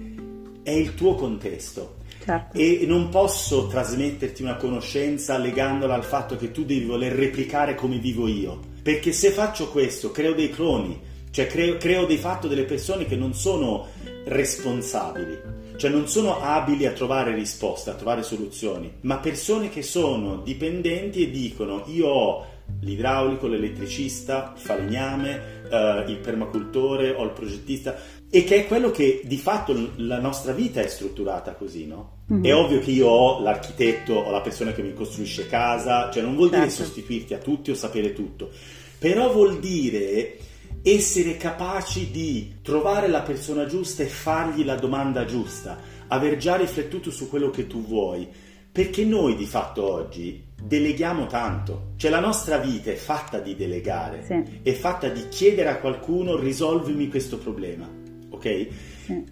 è il tuo contesto. Certo. E non posso trasmetterti una conoscenza legandola al fatto che tu devi voler replicare come vivo io. Perché se faccio questo, creo dei cloni, cioè creo, creo di fatto delle persone che non sono responsabili, cioè non sono abili a trovare risposte, a trovare soluzioni, ma persone che sono dipendenti e dicono io ho l'idraulico, l'elettricista, il falegname, eh, il permacultore o il progettista e che è quello che di fatto la nostra vita è strutturata così, no? Mm-hmm. È ovvio che io ho l'architetto o la persona che mi costruisce casa, cioè non vuol dire certo. sostituirti a tutti o sapere tutto, però vuol dire essere capaci di trovare la persona giusta e fargli la domanda giusta, aver già riflettuto su quello che tu vuoi, perché noi di fatto oggi deleghiamo tanto, cioè la nostra vita è fatta di delegare, sì. è fatta di chiedere a qualcuno risolvimi questo problema, ok? Sì.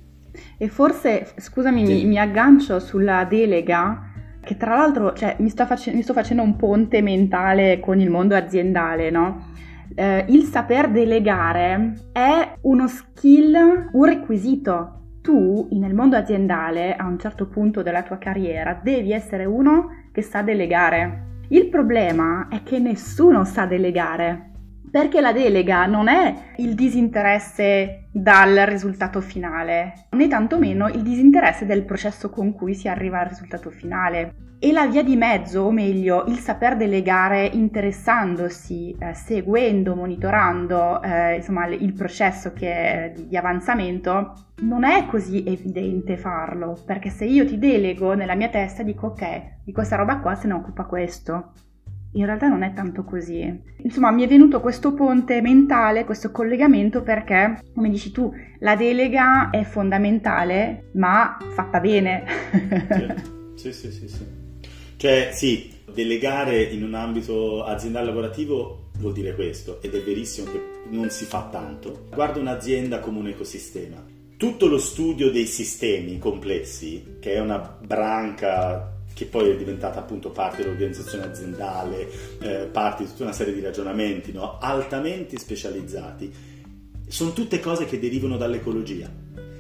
E forse, scusami, sì. mi, mi aggancio sulla delega che tra l'altro cioè, mi, sto face- mi, sto facendo un ponte mentale con il mondo aziendale, no? Eh, il saper delegare è uno skill, un requisito. Tu nel mondo aziendale a un certo punto della tua carriera devi essere uno che sa delegare. Il problema è che nessuno sa delegare. Perché la delega non è il disinteresse dal risultato finale, né tantomeno il disinteresse del processo con cui si arriva al risultato finale. E la via di mezzo, o meglio, il saper delegare interessandosi, eh, seguendo, monitorando eh, insomma, il processo che, di, di avanzamento, non è così evidente farlo, perché se io ti delego nella mia testa dico ok, di questa roba qua se ne occupa questo, in realtà non è tanto così. Insomma, mi è venuto questo ponte mentale, questo collegamento perché, come dici tu, la delega è fondamentale, ma fatta bene. sì, sì, sì, sì. Cioè, sì, delegare in un ambito aziendale lavorativo vuol dire questo, ed è verissimo che non si fa tanto. Guarda un'azienda come un ecosistema. Tutto lo studio dei sistemi complessi, che è una branca che poi è diventata appunto parte dell'organizzazione aziendale, eh, parte di tutta una serie di ragionamenti no? altamente specializzati, sono tutte cose che derivano dall'ecologia.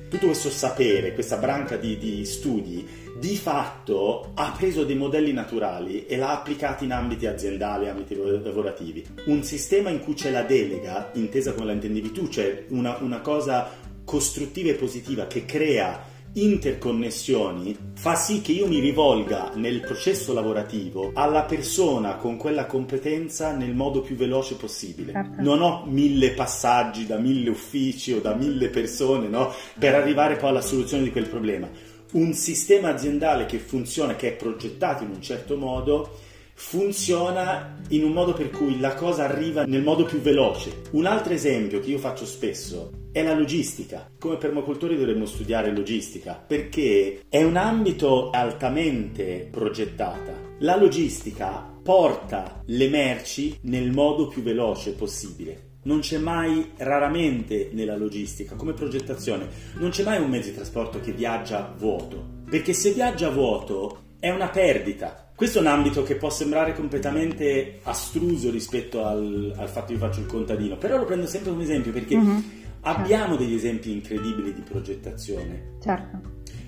tutto questo sapere, questa branca di, di studi, di fatto ha preso dei modelli naturali e l'ha applicati in ambiti aziendali, ambiti lavorativi. Un sistema in cui c'è la delega, intesa come la intendevi tu, cioè una, una cosa costruttiva e positiva che crea interconnessioni fa sì che io mi rivolga nel processo lavorativo alla persona con quella competenza nel modo più veloce possibile. Certo. Non ho mille passaggi da mille uffici o da mille persone no, per arrivare poi alla soluzione di quel problema. Un sistema aziendale che funziona, che è progettato in un certo modo, funziona in un modo per cui la cosa arriva nel modo più veloce. Un altro esempio che io faccio spesso è la logistica. Come permacultori dovremmo studiare logistica perché è un ambito altamente progettata. La logistica porta le merci nel modo più veloce possibile. Non c'è mai, raramente nella logistica, come progettazione, non c'è mai un mezzo di trasporto che viaggia vuoto. Perché se viaggia vuoto è una perdita questo è un ambito che può sembrare completamente astruso rispetto al, al fatto che io faccio il contadino, però lo prendo sempre come esempio perché mm-hmm. abbiamo certo. degli esempi incredibili di progettazione. Certo.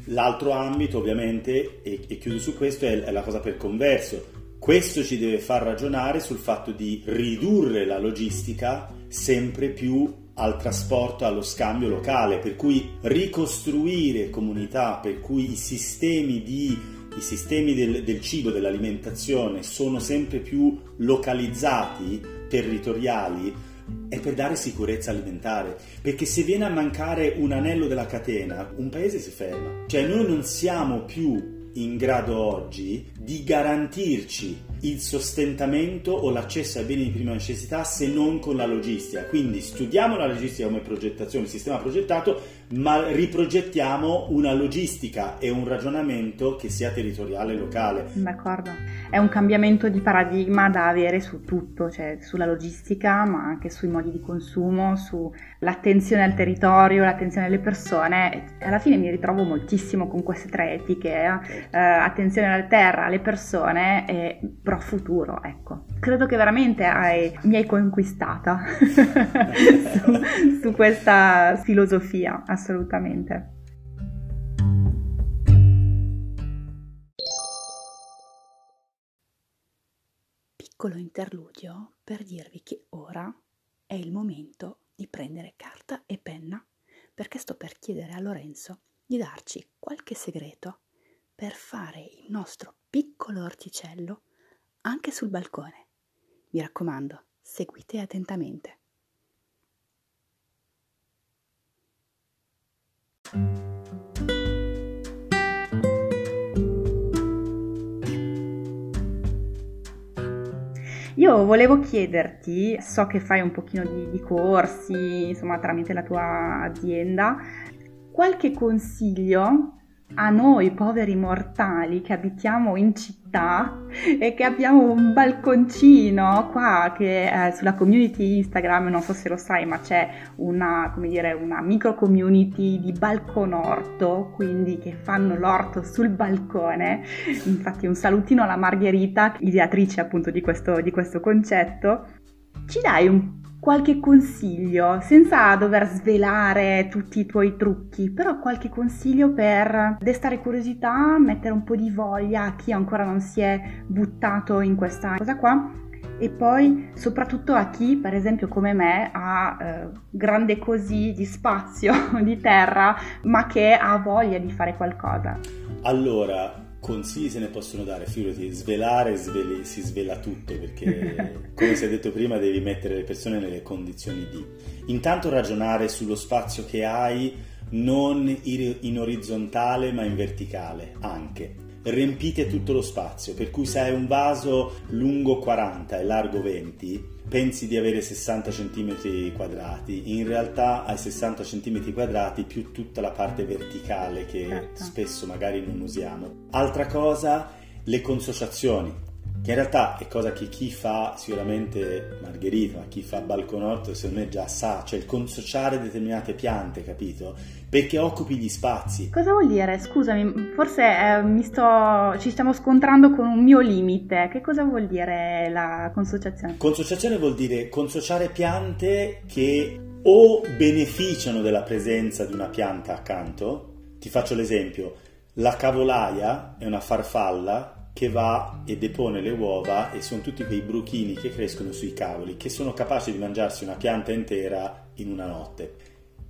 L'altro ambito, ovviamente, e, e chiudo su questo, è la cosa per converso. Questo ci deve far ragionare sul fatto di ridurre la logistica sempre più al trasporto, allo scambio locale, per cui ricostruire comunità, per cui i sistemi di i sistemi del, del cibo, dell'alimentazione sono sempre più localizzati, territoriali, è per dare sicurezza alimentare. Perché se viene a mancare un anello della catena, un paese si ferma. Cioè noi non siamo più in grado oggi di garantirci il sostentamento o l'accesso ai beni di prima necessità se non con la logistica. Quindi studiamo la logistica come progettazione, il sistema progettato, ma riprogettiamo una logistica e un ragionamento che sia territoriale e locale. D'accordo, è un cambiamento di paradigma da avere su tutto, cioè sulla logistica, ma anche sui modi di consumo, sull'attenzione al territorio, l'attenzione alle persone. Alla fine mi ritrovo moltissimo con queste tre etiche, eh? eh, attenzione alla terra, alle persone e pro futuro, ecco. Credo che veramente hai, mi hai conquistata su, su questa filosofia, assolutamente. Piccolo interludio per dirvi che ora è il momento di prendere carta e penna perché sto per chiedere a Lorenzo di darci qualche segreto per fare il nostro piccolo orticello anche sul balcone. Mi raccomando, seguite attentamente. Io volevo chiederti, so che fai un pochino di, di corsi, insomma, tramite la tua azienda, qualche consiglio a noi poveri mortali che abitiamo in città e che abbiamo un balconcino qua che eh, sulla community Instagram, non so se lo sai, ma c'è una, come dire, una micro community di balconorto, quindi che fanno l'orto sul balcone. Infatti un salutino alla Margherita, ideatrice appunto di questo, di questo concetto. Ci dai un qualche consiglio, senza dover svelare tutti i tuoi trucchi, però qualche consiglio per destare curiosità, mettere un po' di voglia a chi ancora non si è buttato in questa cosa qua e poi soprattutto a chi per esempio come me ha eh, grande così di spazio, di terra, ma che ha voglia di fare qualcosa. Allora, consigli se ne possono dare, figurati, svelare sveli, si svela tutto perché come si è detto prima devi mettere le persone nelle condizioni di. Intanto ragionare sullo spazio che hai non in orizzontale ma in verticale anche. Riempite tutto lo spazio per cui se hai un vaso lungo 40 e largo 20 pensi di avere 60 cm quadrati, in realtà hai 60 cm quadrati più tutta la parte verticale che certo. spesso magari non usiamo. Altra cosa, le consociazioni che in realtà è cosa che chi fa sicuramente Margherita, chi fa balconotto secondo me già sa, cioè il consociare determinate piante, capito? Perché occupi gli spazi. Cosa vuol dire? Scusami, forse eh, sto, ci stiamo scontrando con un mio limite. Che cosa vuol dire la consociazione? Consociazione vuol dire consociare piante che o beneficiano della presenza di una pianta accanto. Ti faccio l'esempio, la cavolaia è una farfalla che va e depone le uova e sono tutti quei bruchini che crescono sui cavoli, che sono capaci di mangiarsi una pianta intera in una notte.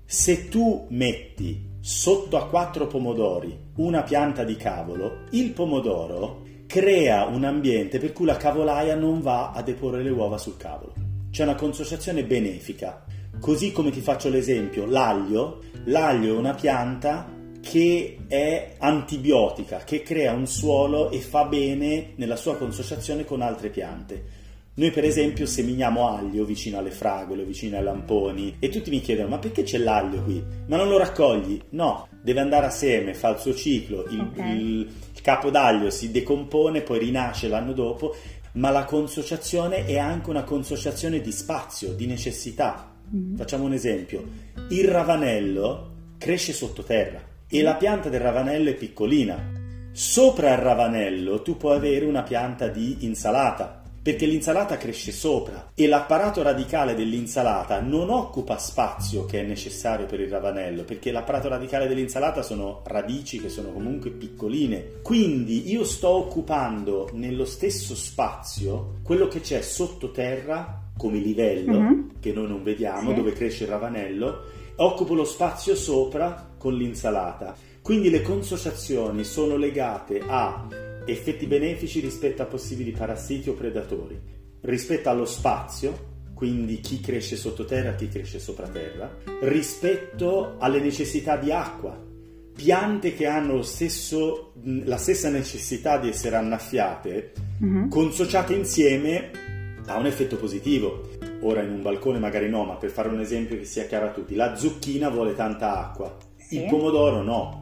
Se tu metti sotto a quattro pomodori una pianta di cavolo, il pomodoro crea un ambiente per cui la cavolaia non va a deporre le uova sul cavolo. C'è una consociazione benefica. Così come ti faccio l'esempio, l'aglio, l'aglio è una pianta che è antibiotica, che crea un suolo e fa bene nella sua consociazione con altre piante. Noi per esempio seminiamo aglio vicino alle fragole, vicino ai lamponi e tutti mi chiedono ma perché c'è l'aglio qui? Ma non lo raccogli? No, deve andare a seme, fa il suo ciclo, il, okay. il, il capo d'aglio si decompone, poi rinasce l'anno dopo, ma la consociazione è anche una consociazione di spazio, di necessità. Mm. Facciamo un esempio, il ravanello cresce sottoterra e la pianta del ravanello è piccolina. Sopra il ravanello tu puoi avere una pianta di insalata, perché l'insalata cresce sopra e l'apparato radicale dell'insalata non occupa spazio che è necessario per il ravanello, perché l'apparato radicale dell'insalata sono radici che sono comunque piccoline. Quindi io sto occupando nello stesso spazio quello che c'è sottoterra come livello, uh-huh. che noi non vediamo, sì. dove cresce il ravanello, occupo lo spazio sopra con l'insalata. Quindi le consociazioni sono legate a effetti benefici rispetto a possibili parassiti o predatori, rispetto allo spazio, quindi chi cresce sottoterra, chi cresce sopra terra, rispetto alle necessità di acqua, piante che hanno stesso, la stessa necessità di essere annaffiate, mm-hmm. consociate insieme ha un effetto positivo. Ora in un balcone magari no, ma per fare un esempio che sia chiaro a tutti, la zucchina vuole tanta acqua, sì. il pomodoro no.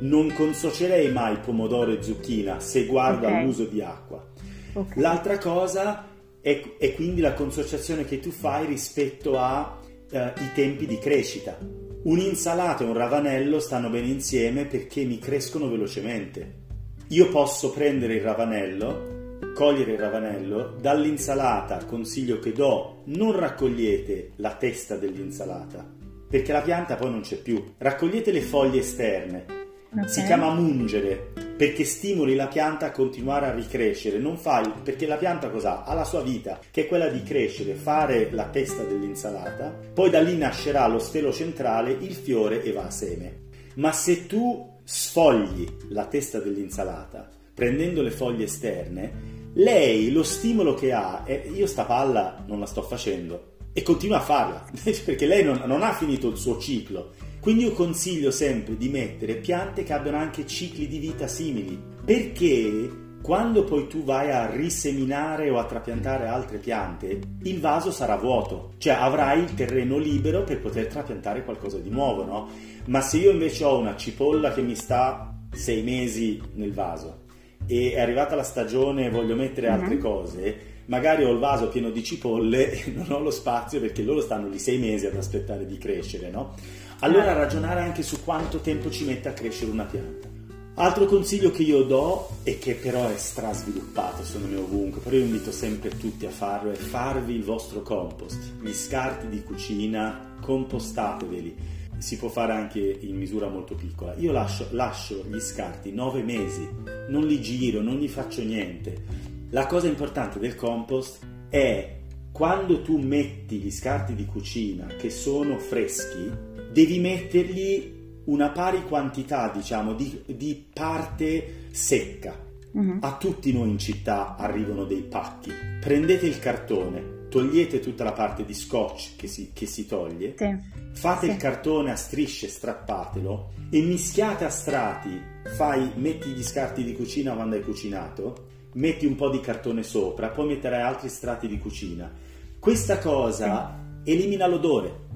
Non consocierei mai pomodoro e zucchina se guardo okay. all'uso di acqua. Okay. L'altra cosa è, è, quindi la consociazione che tu fai rispetto ai eh, tempi di crescita. Un'insalata e un ravanello stanno bene insieme perché mi crescono velocemente. Io posso prendere il ravanello cogliere il ravanello, dall'insalata consiglio che do, non raccogliete la testa dell'insalata, perché la pianta poi non c'è più. Raccogliete le foglie esterne. Okay. Si chiama mungere perché stimoli la pianta a continuare a ricrescere. Non fai perché la pianta cosa ha? la sua vita, che è quella di crescere, fare la testa dell'insalata, poi da lì nascerà lo stelo centrale, il fiore e va a seme. Ma se tu sfogli la testa dell'insalata prendendo le foglie esterne, lei lo stimolo che ha è io sta palla non la sto facendo e continua a farla perché lei non, non ha finito il suo ciclo. Quindi io consiglio sempre di mettere piante che abbiano anche cicli di vita simili perché quando poi tu vai a riseminare o a trapiantare altre piante, il vaso sarà vuoto, cioè avrai il terreno libero per poter trapiantare qualcosa di nuovo, no? Ma se io invece ho una cipolla che mi sta sei mesi nel vaso e è arrivata la stagione e voglio mettere altre uh-huh. cose, magari ho il vaso pieno di cipolle e non ho lo spazio perché loro stanno lì sei mesi ad aspettare di crescere, no? Allora uh ragionare anche su quanto tempo ci mette a crescere una pianta. Altro consiglio che io do e che però è strasviluppato secondo me ovunque, però io invito sempre tutti a farlo, è farvi il vostro compost, gli scarti di cucina, compostateveli si può fare anche in misura molto piccola. Io lascio, lascio gli scarti 9 mesi, non li giro, non gli faccio niente. La cosa importante del compost è quando tu metti gli scarti di cucina che sono freschi, devi mettergli una pari quantità, diciamo, di, di parte secca. Uh-huh. A tutti noi in città arrivano dei pacchi. Prendete il cartone, togliete tutta la parte di scotch che si, che si toglie, sì. fate sì. il cartone a strisce, strappatelo e mischiate a strati, fai, metti gli scarti di cucina quando hai cucinato, metti un po' di cartone sopra, poi metterai altri strati di cucina. Questa cosa sì. elimina l'odore.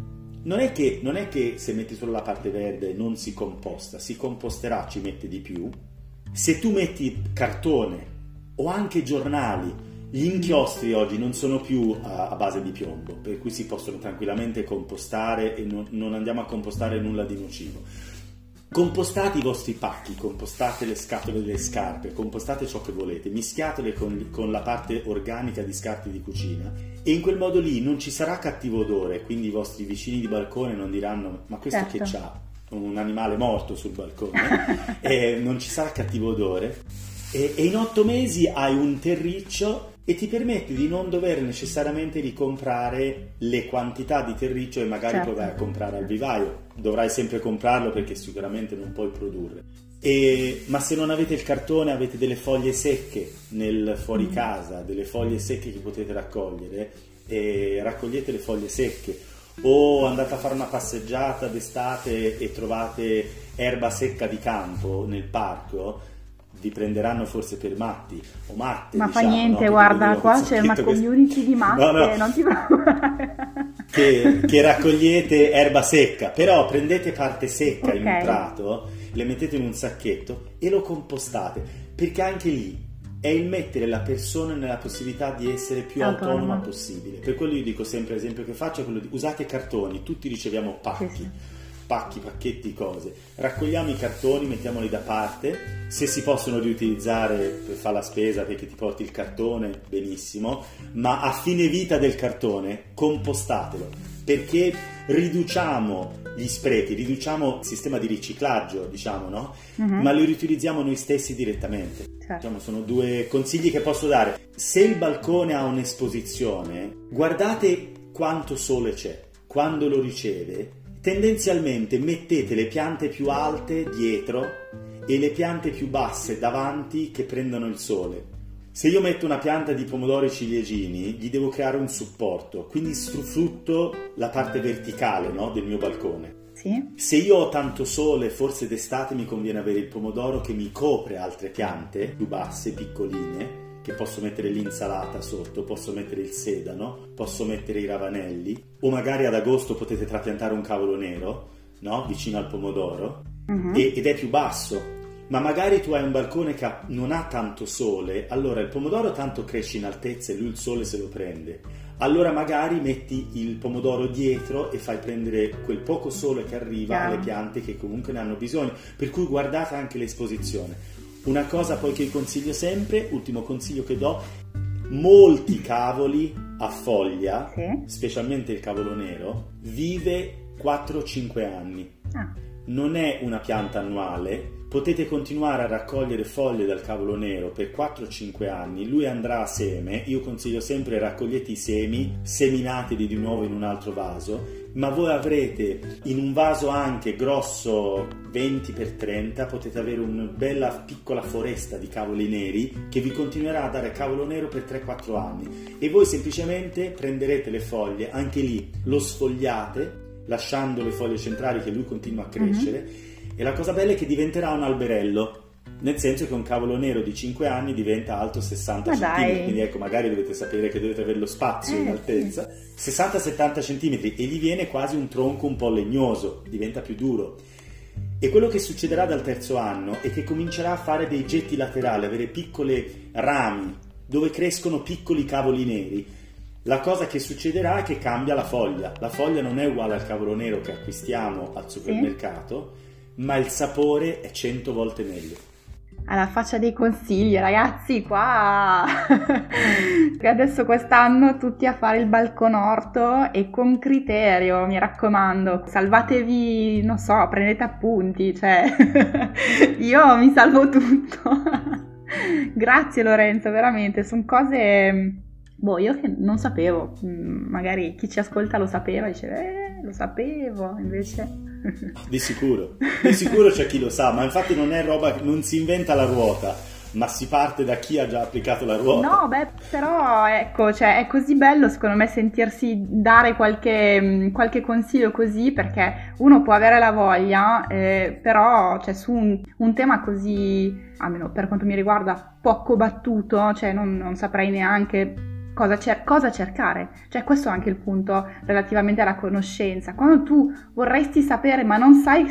Non è, che, non è che se metti solo la parte verde non si composta, si composterà, ci mette di più. Se tu metti cartone o anche giornali gli inchiostri oggi non sono più a, a, base di piombo, per cui si possono tranquillamente compostare e non, non, andiamo a compostare nulla di nocivo. Compostate i vostri pacchi, compostate le scatole delle scarpe, compostate ciò che volete, mischiatele con, con, la parte organica di scarpe di cucina e in quel modo lì non ci sarà cattivo odore, quindi i vostri vicini di balcone non diranno ma questo certo. che c'ha? Un animale morto sul balcone, e non ci sarà cattivo odore e, e in otto mesi hai un terriccio e ti permette di non dover necessariamente ricomprare le quantità di terriccio e magari certo. provare a comprare al vivaio. Dovrai sempre comprarlo perché sicuramente non puoi produrre. E, ma se non avete il cartone, avete delle foglie secche nel fuori mm. casa, delle foglie secche che potete raccogliere, e raccogliete le foglie secche. O andate a fare una passeggiata d'estate e trovate erba secca di campo nel parco, vi prenderanno forse per matti o matte. Ma diciamo, fa niente, no? guarda, qua c'è una community che... di matte, no, no. non ti preoccupare. Che, che, raccogliete erba secca, però prendete parte secca okay. in un prato, le mettete in un sacchetto e lo compostate, perché anche lì è il mettere la persona nella possibilità di essere più autonoma, autonoma possibile. Per quello io dico sempre, l'esempio che faccio è quello di usate cartoni, tutti riceviamo pacchi. Sì, sì pacchi, pacchetti, cose. Raccogliamo i cartoni, mettiamoli da parte, se si possono riutilizzare per fare la spesa perché ti porti il cartone, benissimo, ma a fine vita del cartone compostatelo, perché riduciamo gli sprechi, riduciamo il sistema di riciclaggio, diciamo, no? Uh-huh. Ma li riutilizziamo noi stessi direttamente. Certo. Diciamo, sono due consigli che posso dare. Se il balcone ha un'esposizione, guardate quanto sole c'è. Quando lo riceve, Tendenzialmente mettete le piante più alte dietro e le piante più basse davanti che prendono il sole. Se io metto una pianta di pomodori ciliegini, gli devo creare un supporto, quindi sfrutto la parte verticale no, del mio balcone. Sì. Se io ho tanto sole, forse d'estate mi conviene avere il pomodoro che mi copre altre piante più basse, piccoline, che posso mettere l'insalata sotto, posso mettere il sedano, posso mettere i ravanelli o magari ad agosto potete trapiantare un cavolo nero, no? Vicino al pomodoro uh-huh. e, ed è più basso. Ma magari tu hai un balcone che non ha tanto sole, allora il pomodoro tanto cresce in altezza e lui il sole se lo prende. Allora magari metti il pomodoro dietro e fai prendere quel poco sole che arriva yeah. alle piante che comunque ne hanno bisogno. Per cui guardate anche l'esposizione una cosa poi che consiglio sempre, ultimo consiglio che do, molti cavoli a foglia, sì. specialmente il cavolo nero, vive 4-5 anni. Ah. Non è una pianta annuale, potete continuare a raccogliere foglie dal cavolo nero per 4-5 anni, lui andrà a seme, io consiglio sempre raccogliete i semi, seminateli di nuovo in un altro vaso ma voi avrete in un vaso anche grosso 20x30 potete avere una bella piccola foresta di cavoli neri che vi continuerà a dare cavolo nero per 3-4 anni e voi semplicemente prenderete le foglie anche lì lo sfogliate lasciando le foglie centrali che lui continua a crescere mm-hmm. e la cosa bella è che diventerà un alberello nel senso che un cavolo nero di 5 anni diventa alto 60 cm, quindi ecco, magari dovete sapere che dovete avere lo spazio eh, in altezza, sì. 60-70 cm e gli viene quasi un tronco un po' legnoso, diventa più duro. E quello che succederà dal terzo anno è che comincerà a fare dei getti laterali, avere piccole rami dove crescono piccoli cavoli neri. La cosa che succederà è che cambia la foglia. La foglia non è uguale al cavolo nero che acquistiamo al supermercato, sì. ma il sapore è 100 volte meglio alla faccia dei consigli, ragazzi, qua. Adesso quest'anno tutti a fare il balconorto e con criterio, mi raccomando, salvatevi, non so, prendete appunti, cioè io mi salvo tutto. Grazie Lorenzo, veramente, sono cose boh, io che non sapevo, mm, magari chi ci ascolta lo sapeva, dice, eh, lo sapevo, invece di sicuro, di sicuro c'è chi lo sa, ma infatti non è roba, non si inventa la ruota, ma si parte da chi ha già applicato la ruota. No, beh, però ecco, cioè, è così bello secondo me sentirsi dare qualche, mm, qualche consiglio così, perché uno può avere la voglia, eh, però cioè, su un, un, tema così, almeno per quanto mi riguarda, poco battuto, cioè non, non saprei neanche cosa, cer- cosa, cercare. Cioè questo è anche il punto relativamente alla conoscenza. Quando tu vorresti sapere ma non sai,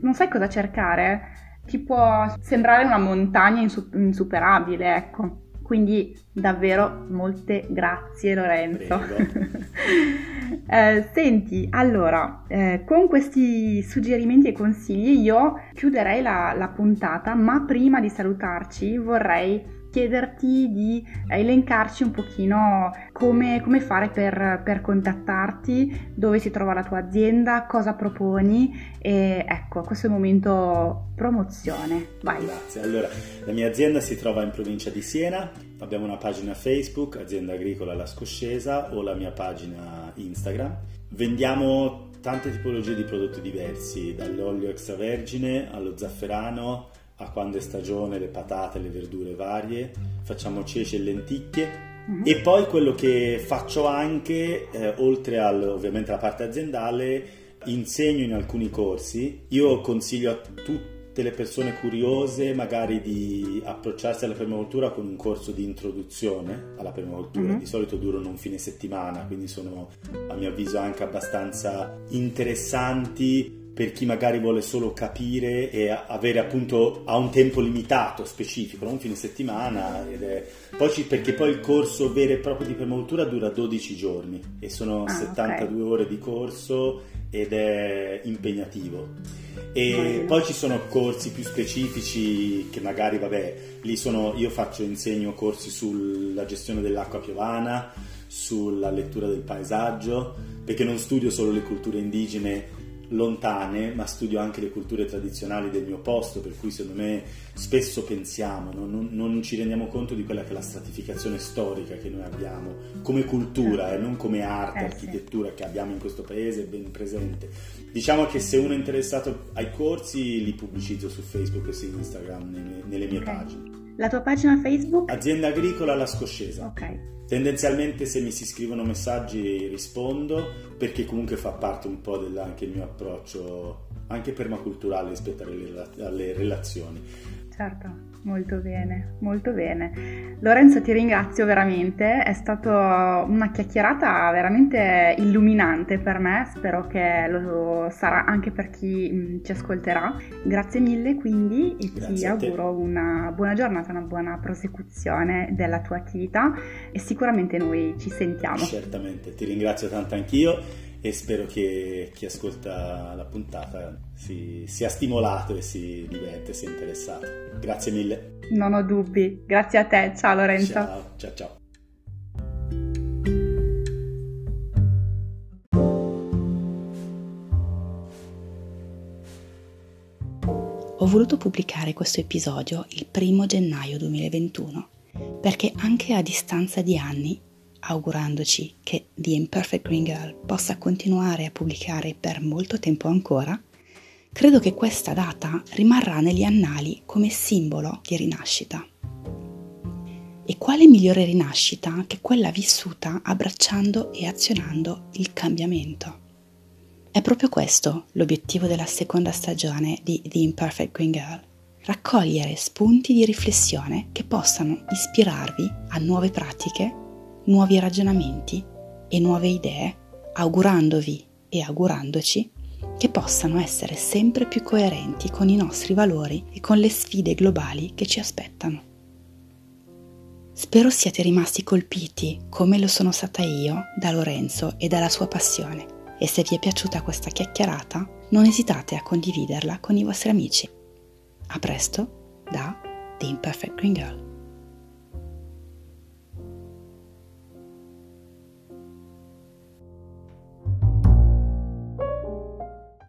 non sai cosa cercare, ti può sembrare una montagna insu- insuperabile, ecco. Quindi davvero molte grazie Lorenzo. eh, senti, allora, eh, con questi suggerimenti e consigli io chiuderei la, la puntata, ma prima di salutarci vorrei chiederti di elencarci un pochino come, come fare per, per, contattarti, dove si trova la tua azienda, cosa proponi e ecco, questo è il momento promozione. Vai. Grazie. Allora, la mia azienda si trova in provincia di Siena, abbiamo una pagina Facebook, Azienda Agricola La Scoscesa o la mia pagina Instagram. Vendiamo tante tipologie di prodotti diversi, dall'olio extravergine allo zafferano a quando è stagione le patate, le verdure varie, facciamo ceci e lenticchie uh-huh. e poi quello che faccio anche, eh, oltre al, ovviamente alla parte aziendale, insegno in alcuni corsi, io consiglio a tutte le persone curiose magari di approcciarsi alla permacultura con un corso di introduzione alla permacultura, uh-huh. di solito durano un fine settimana, quindi sono a mio avviso anche abbastanza interessanti per chi magari vuole solo capire e avere appunto a un tempo limitato, specifico, non un fine settimana, è... poi ci... perché poi il corso vero e proprio di permacultura dura 12 giorni e sono ah, 72 okay. ore di corso ed è impegnativo. E Bello. poi ci sono corsi più specifici che magari, vabbè, lì sono, io faccio, insegno corsi sulla gestione dell'acqua piovana, sulla lettura del paesaggio, perché non studio solo le culture indigene lontane, ma studio anche le culture tradizionali del mio posto, per cui secondo me spesso pensiamo, no? non, non, ci rendiamo conto di quella che è la stratificazione storica che noi abbiamo come cultura e eh, non come arte, eh, architettura che abbiamo in questo paese ben presente. Diciamo che se uno è interessato ai corsi li pubblicizzo su Facebook e su Instagram nelle, nelle mie pagine. La tua pagina Facebook? Azienda Agricola La Scoscesa. Ok. Tendenzialmente se mi si scrivono messaggi rispondo perché comunque fa parte un po' del mio approccio anche permaculturale rispetto alle, alle relazioni. Certo. Molto bene, molto bene. Lorenzo ti ringrazio veramente, è stata una chiacchierata veramente illuminante per me, spero che lo sarà anche per chi mm, ci ascolterà. Grazie mille quindi e Grazie ti auguro una buona giornata, una buona prosecuzione della tua attività e sicuramente noi ci sentiamo. Certamente, ti ringrazio tanto anch'io e spero che chi ascolta la puntata si, sia stimolato e si diverte, sia interessato. Grazie mille. Non ho dubbi. Grazie a te. Ciao Lorenzo. Ciao, ciao, ciao. Ho voluto pubblicare questo episodio il primo gennaio 2021 perché anche a distanza di anni augurandoci che The Imperfect Green Girl possa continuare a pubblicare per molto tempo ancora, credo che questa data rimarrà negli annali come simbolo di rinascita. E quale migliore rinascita che quella vissuta abbracciando e azionando il cambiamento? È proprio questo l'obiettivo della seconda stagione di The Imperfect Green Girl, raccogliere spunti di riflessione che possano ispirarvi a nuove pratiche nuovi ragionamenti e nuove idee, augurandovi e augurandoci che possano essere sempre più coerenti con i nostri valori e con le sfide globali che ci aspettano. Spero siate rimasti colpiti, come lo sono stata io, da Lorenzo e dalla sua passione. E se vi è piaciuta questa chiacchierata, non esitate a condividerla con i vostri amici. A presto da The Imperfect Green Girl.